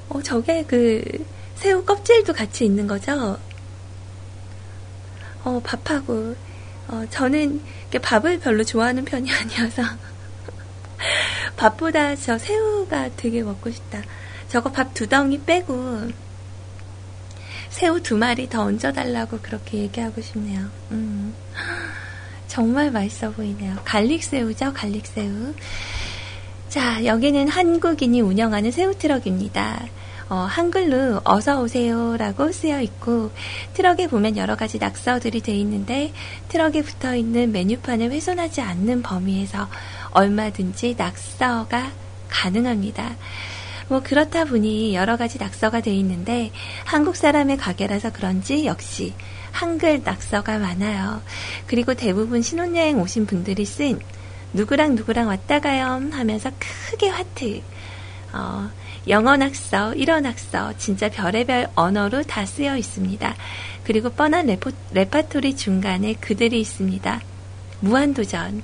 어, 저게 그 새우 껍질도 같이 있는 거죠? 어, 밥하고. 어, 저는 밥을 별로 좋아하는 편이 아니어서. 밥보다 저 새우가 되게 먹고 싶다. 저거 밥 두 덩이 빼고 새우 두 마리 더 얹어달라고 그렇게 얘기하고 싶네요. 음. 정말 맛있어 보이네요. 갈릭새우죠, 갈릭새우. 자, 여기는 한국인이 운영하는 새우 트럭입니다. 어, 한글로 어서 오세요라고 쓰여 있고 트럭에 보면 여러 가지 낙서들이 돼 있는데 트럭에 붙어 있는 메뉴판을 훼손하지 않는 범위에서 얼마든지 낙서가 가능합니다. 뭐 그렇다 보니 여러 가지 낙서가 돼 있는데 한국 사람의 가게라서 그런지 역시 한글 낙서가 많아요. 그리고 대부분 신혼여행 오신 분들이 쓴 누구랑 누구랑 왔다 가요 하면서 크게 하트. 어, 영어 낙서, 일어 낙서, 진짜 별의별 언어로 다 쓰여 있습니다. 그리고 뻔한 레포, 레파토리 중간에 그들이 있습니다. 무한도전.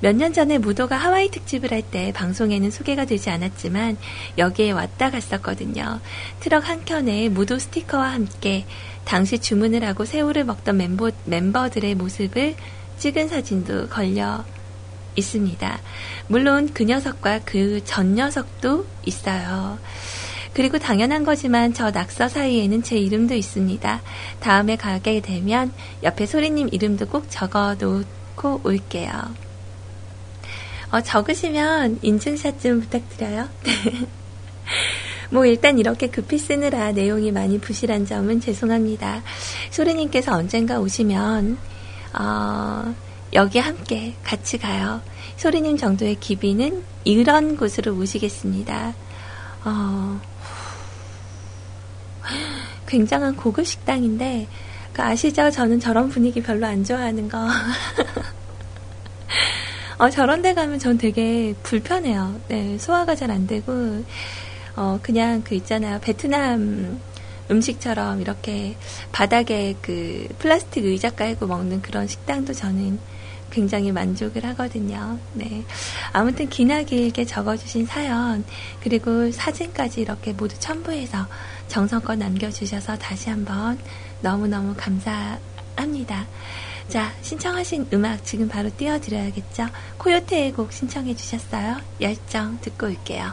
몇 년 전에 무도가 하와이 특집을 할 때 방송에는 소개가 되지 않았지만 여기에 왔다 갔었거든요. 트럭 한 켠에 무도 스티커와 함께 당시 주문을 하고 새우를 먹던 멤버, 멤버들의 모습을 찍은 사진도 걸려 있습니다. 물론 그 녀석과 그 전 녀석도 있어요. 그리고 당연한 거지만 저 낙서 사이에는 제 이름도 있습니다. 다음에 가게 되면 옆에 소리님 이름도 꼭 적어 놓고 올게요. 어, 적으시면 인증샷 좀 부탁드려요. 뭐 일단 이렇게 급히 쓰느라 내용이 많이 부실한 점은 죄송합니다. 소리님께서 언젠가 오시면 어, 여기 함께 같이 가요. 소리님 정도의 기비는 이런 곳으로 모시겠습니다. 어, 굉장한 고급 식당인데, 그 아시죠? 저는 저런 분위기 별로 안 좋아하는 거. 어, 저런 데 가면 전 되게 불편해요. 네, 소화가 잘 안 되고, 어, 그냥 그 있잖아요. 베트남 음식처럼 이렇게 바닥에 그 플라스틱 의자 깔고 먹는 그런 식당도 저는 굉장히 만족을 하거든요. 네. 아무튼 기나 길게 적어주신 사연, 그리고 사진까지 이렇게 모두 첨부해서 정성껏 남겨주셔서 다시 한번 너무너무 감사합니다. 자, 신청하신 음악 지금 바로 띄워드려야겠죠? 코요테의 곡 신청해 주셨어요. 열정 듣고 올게요.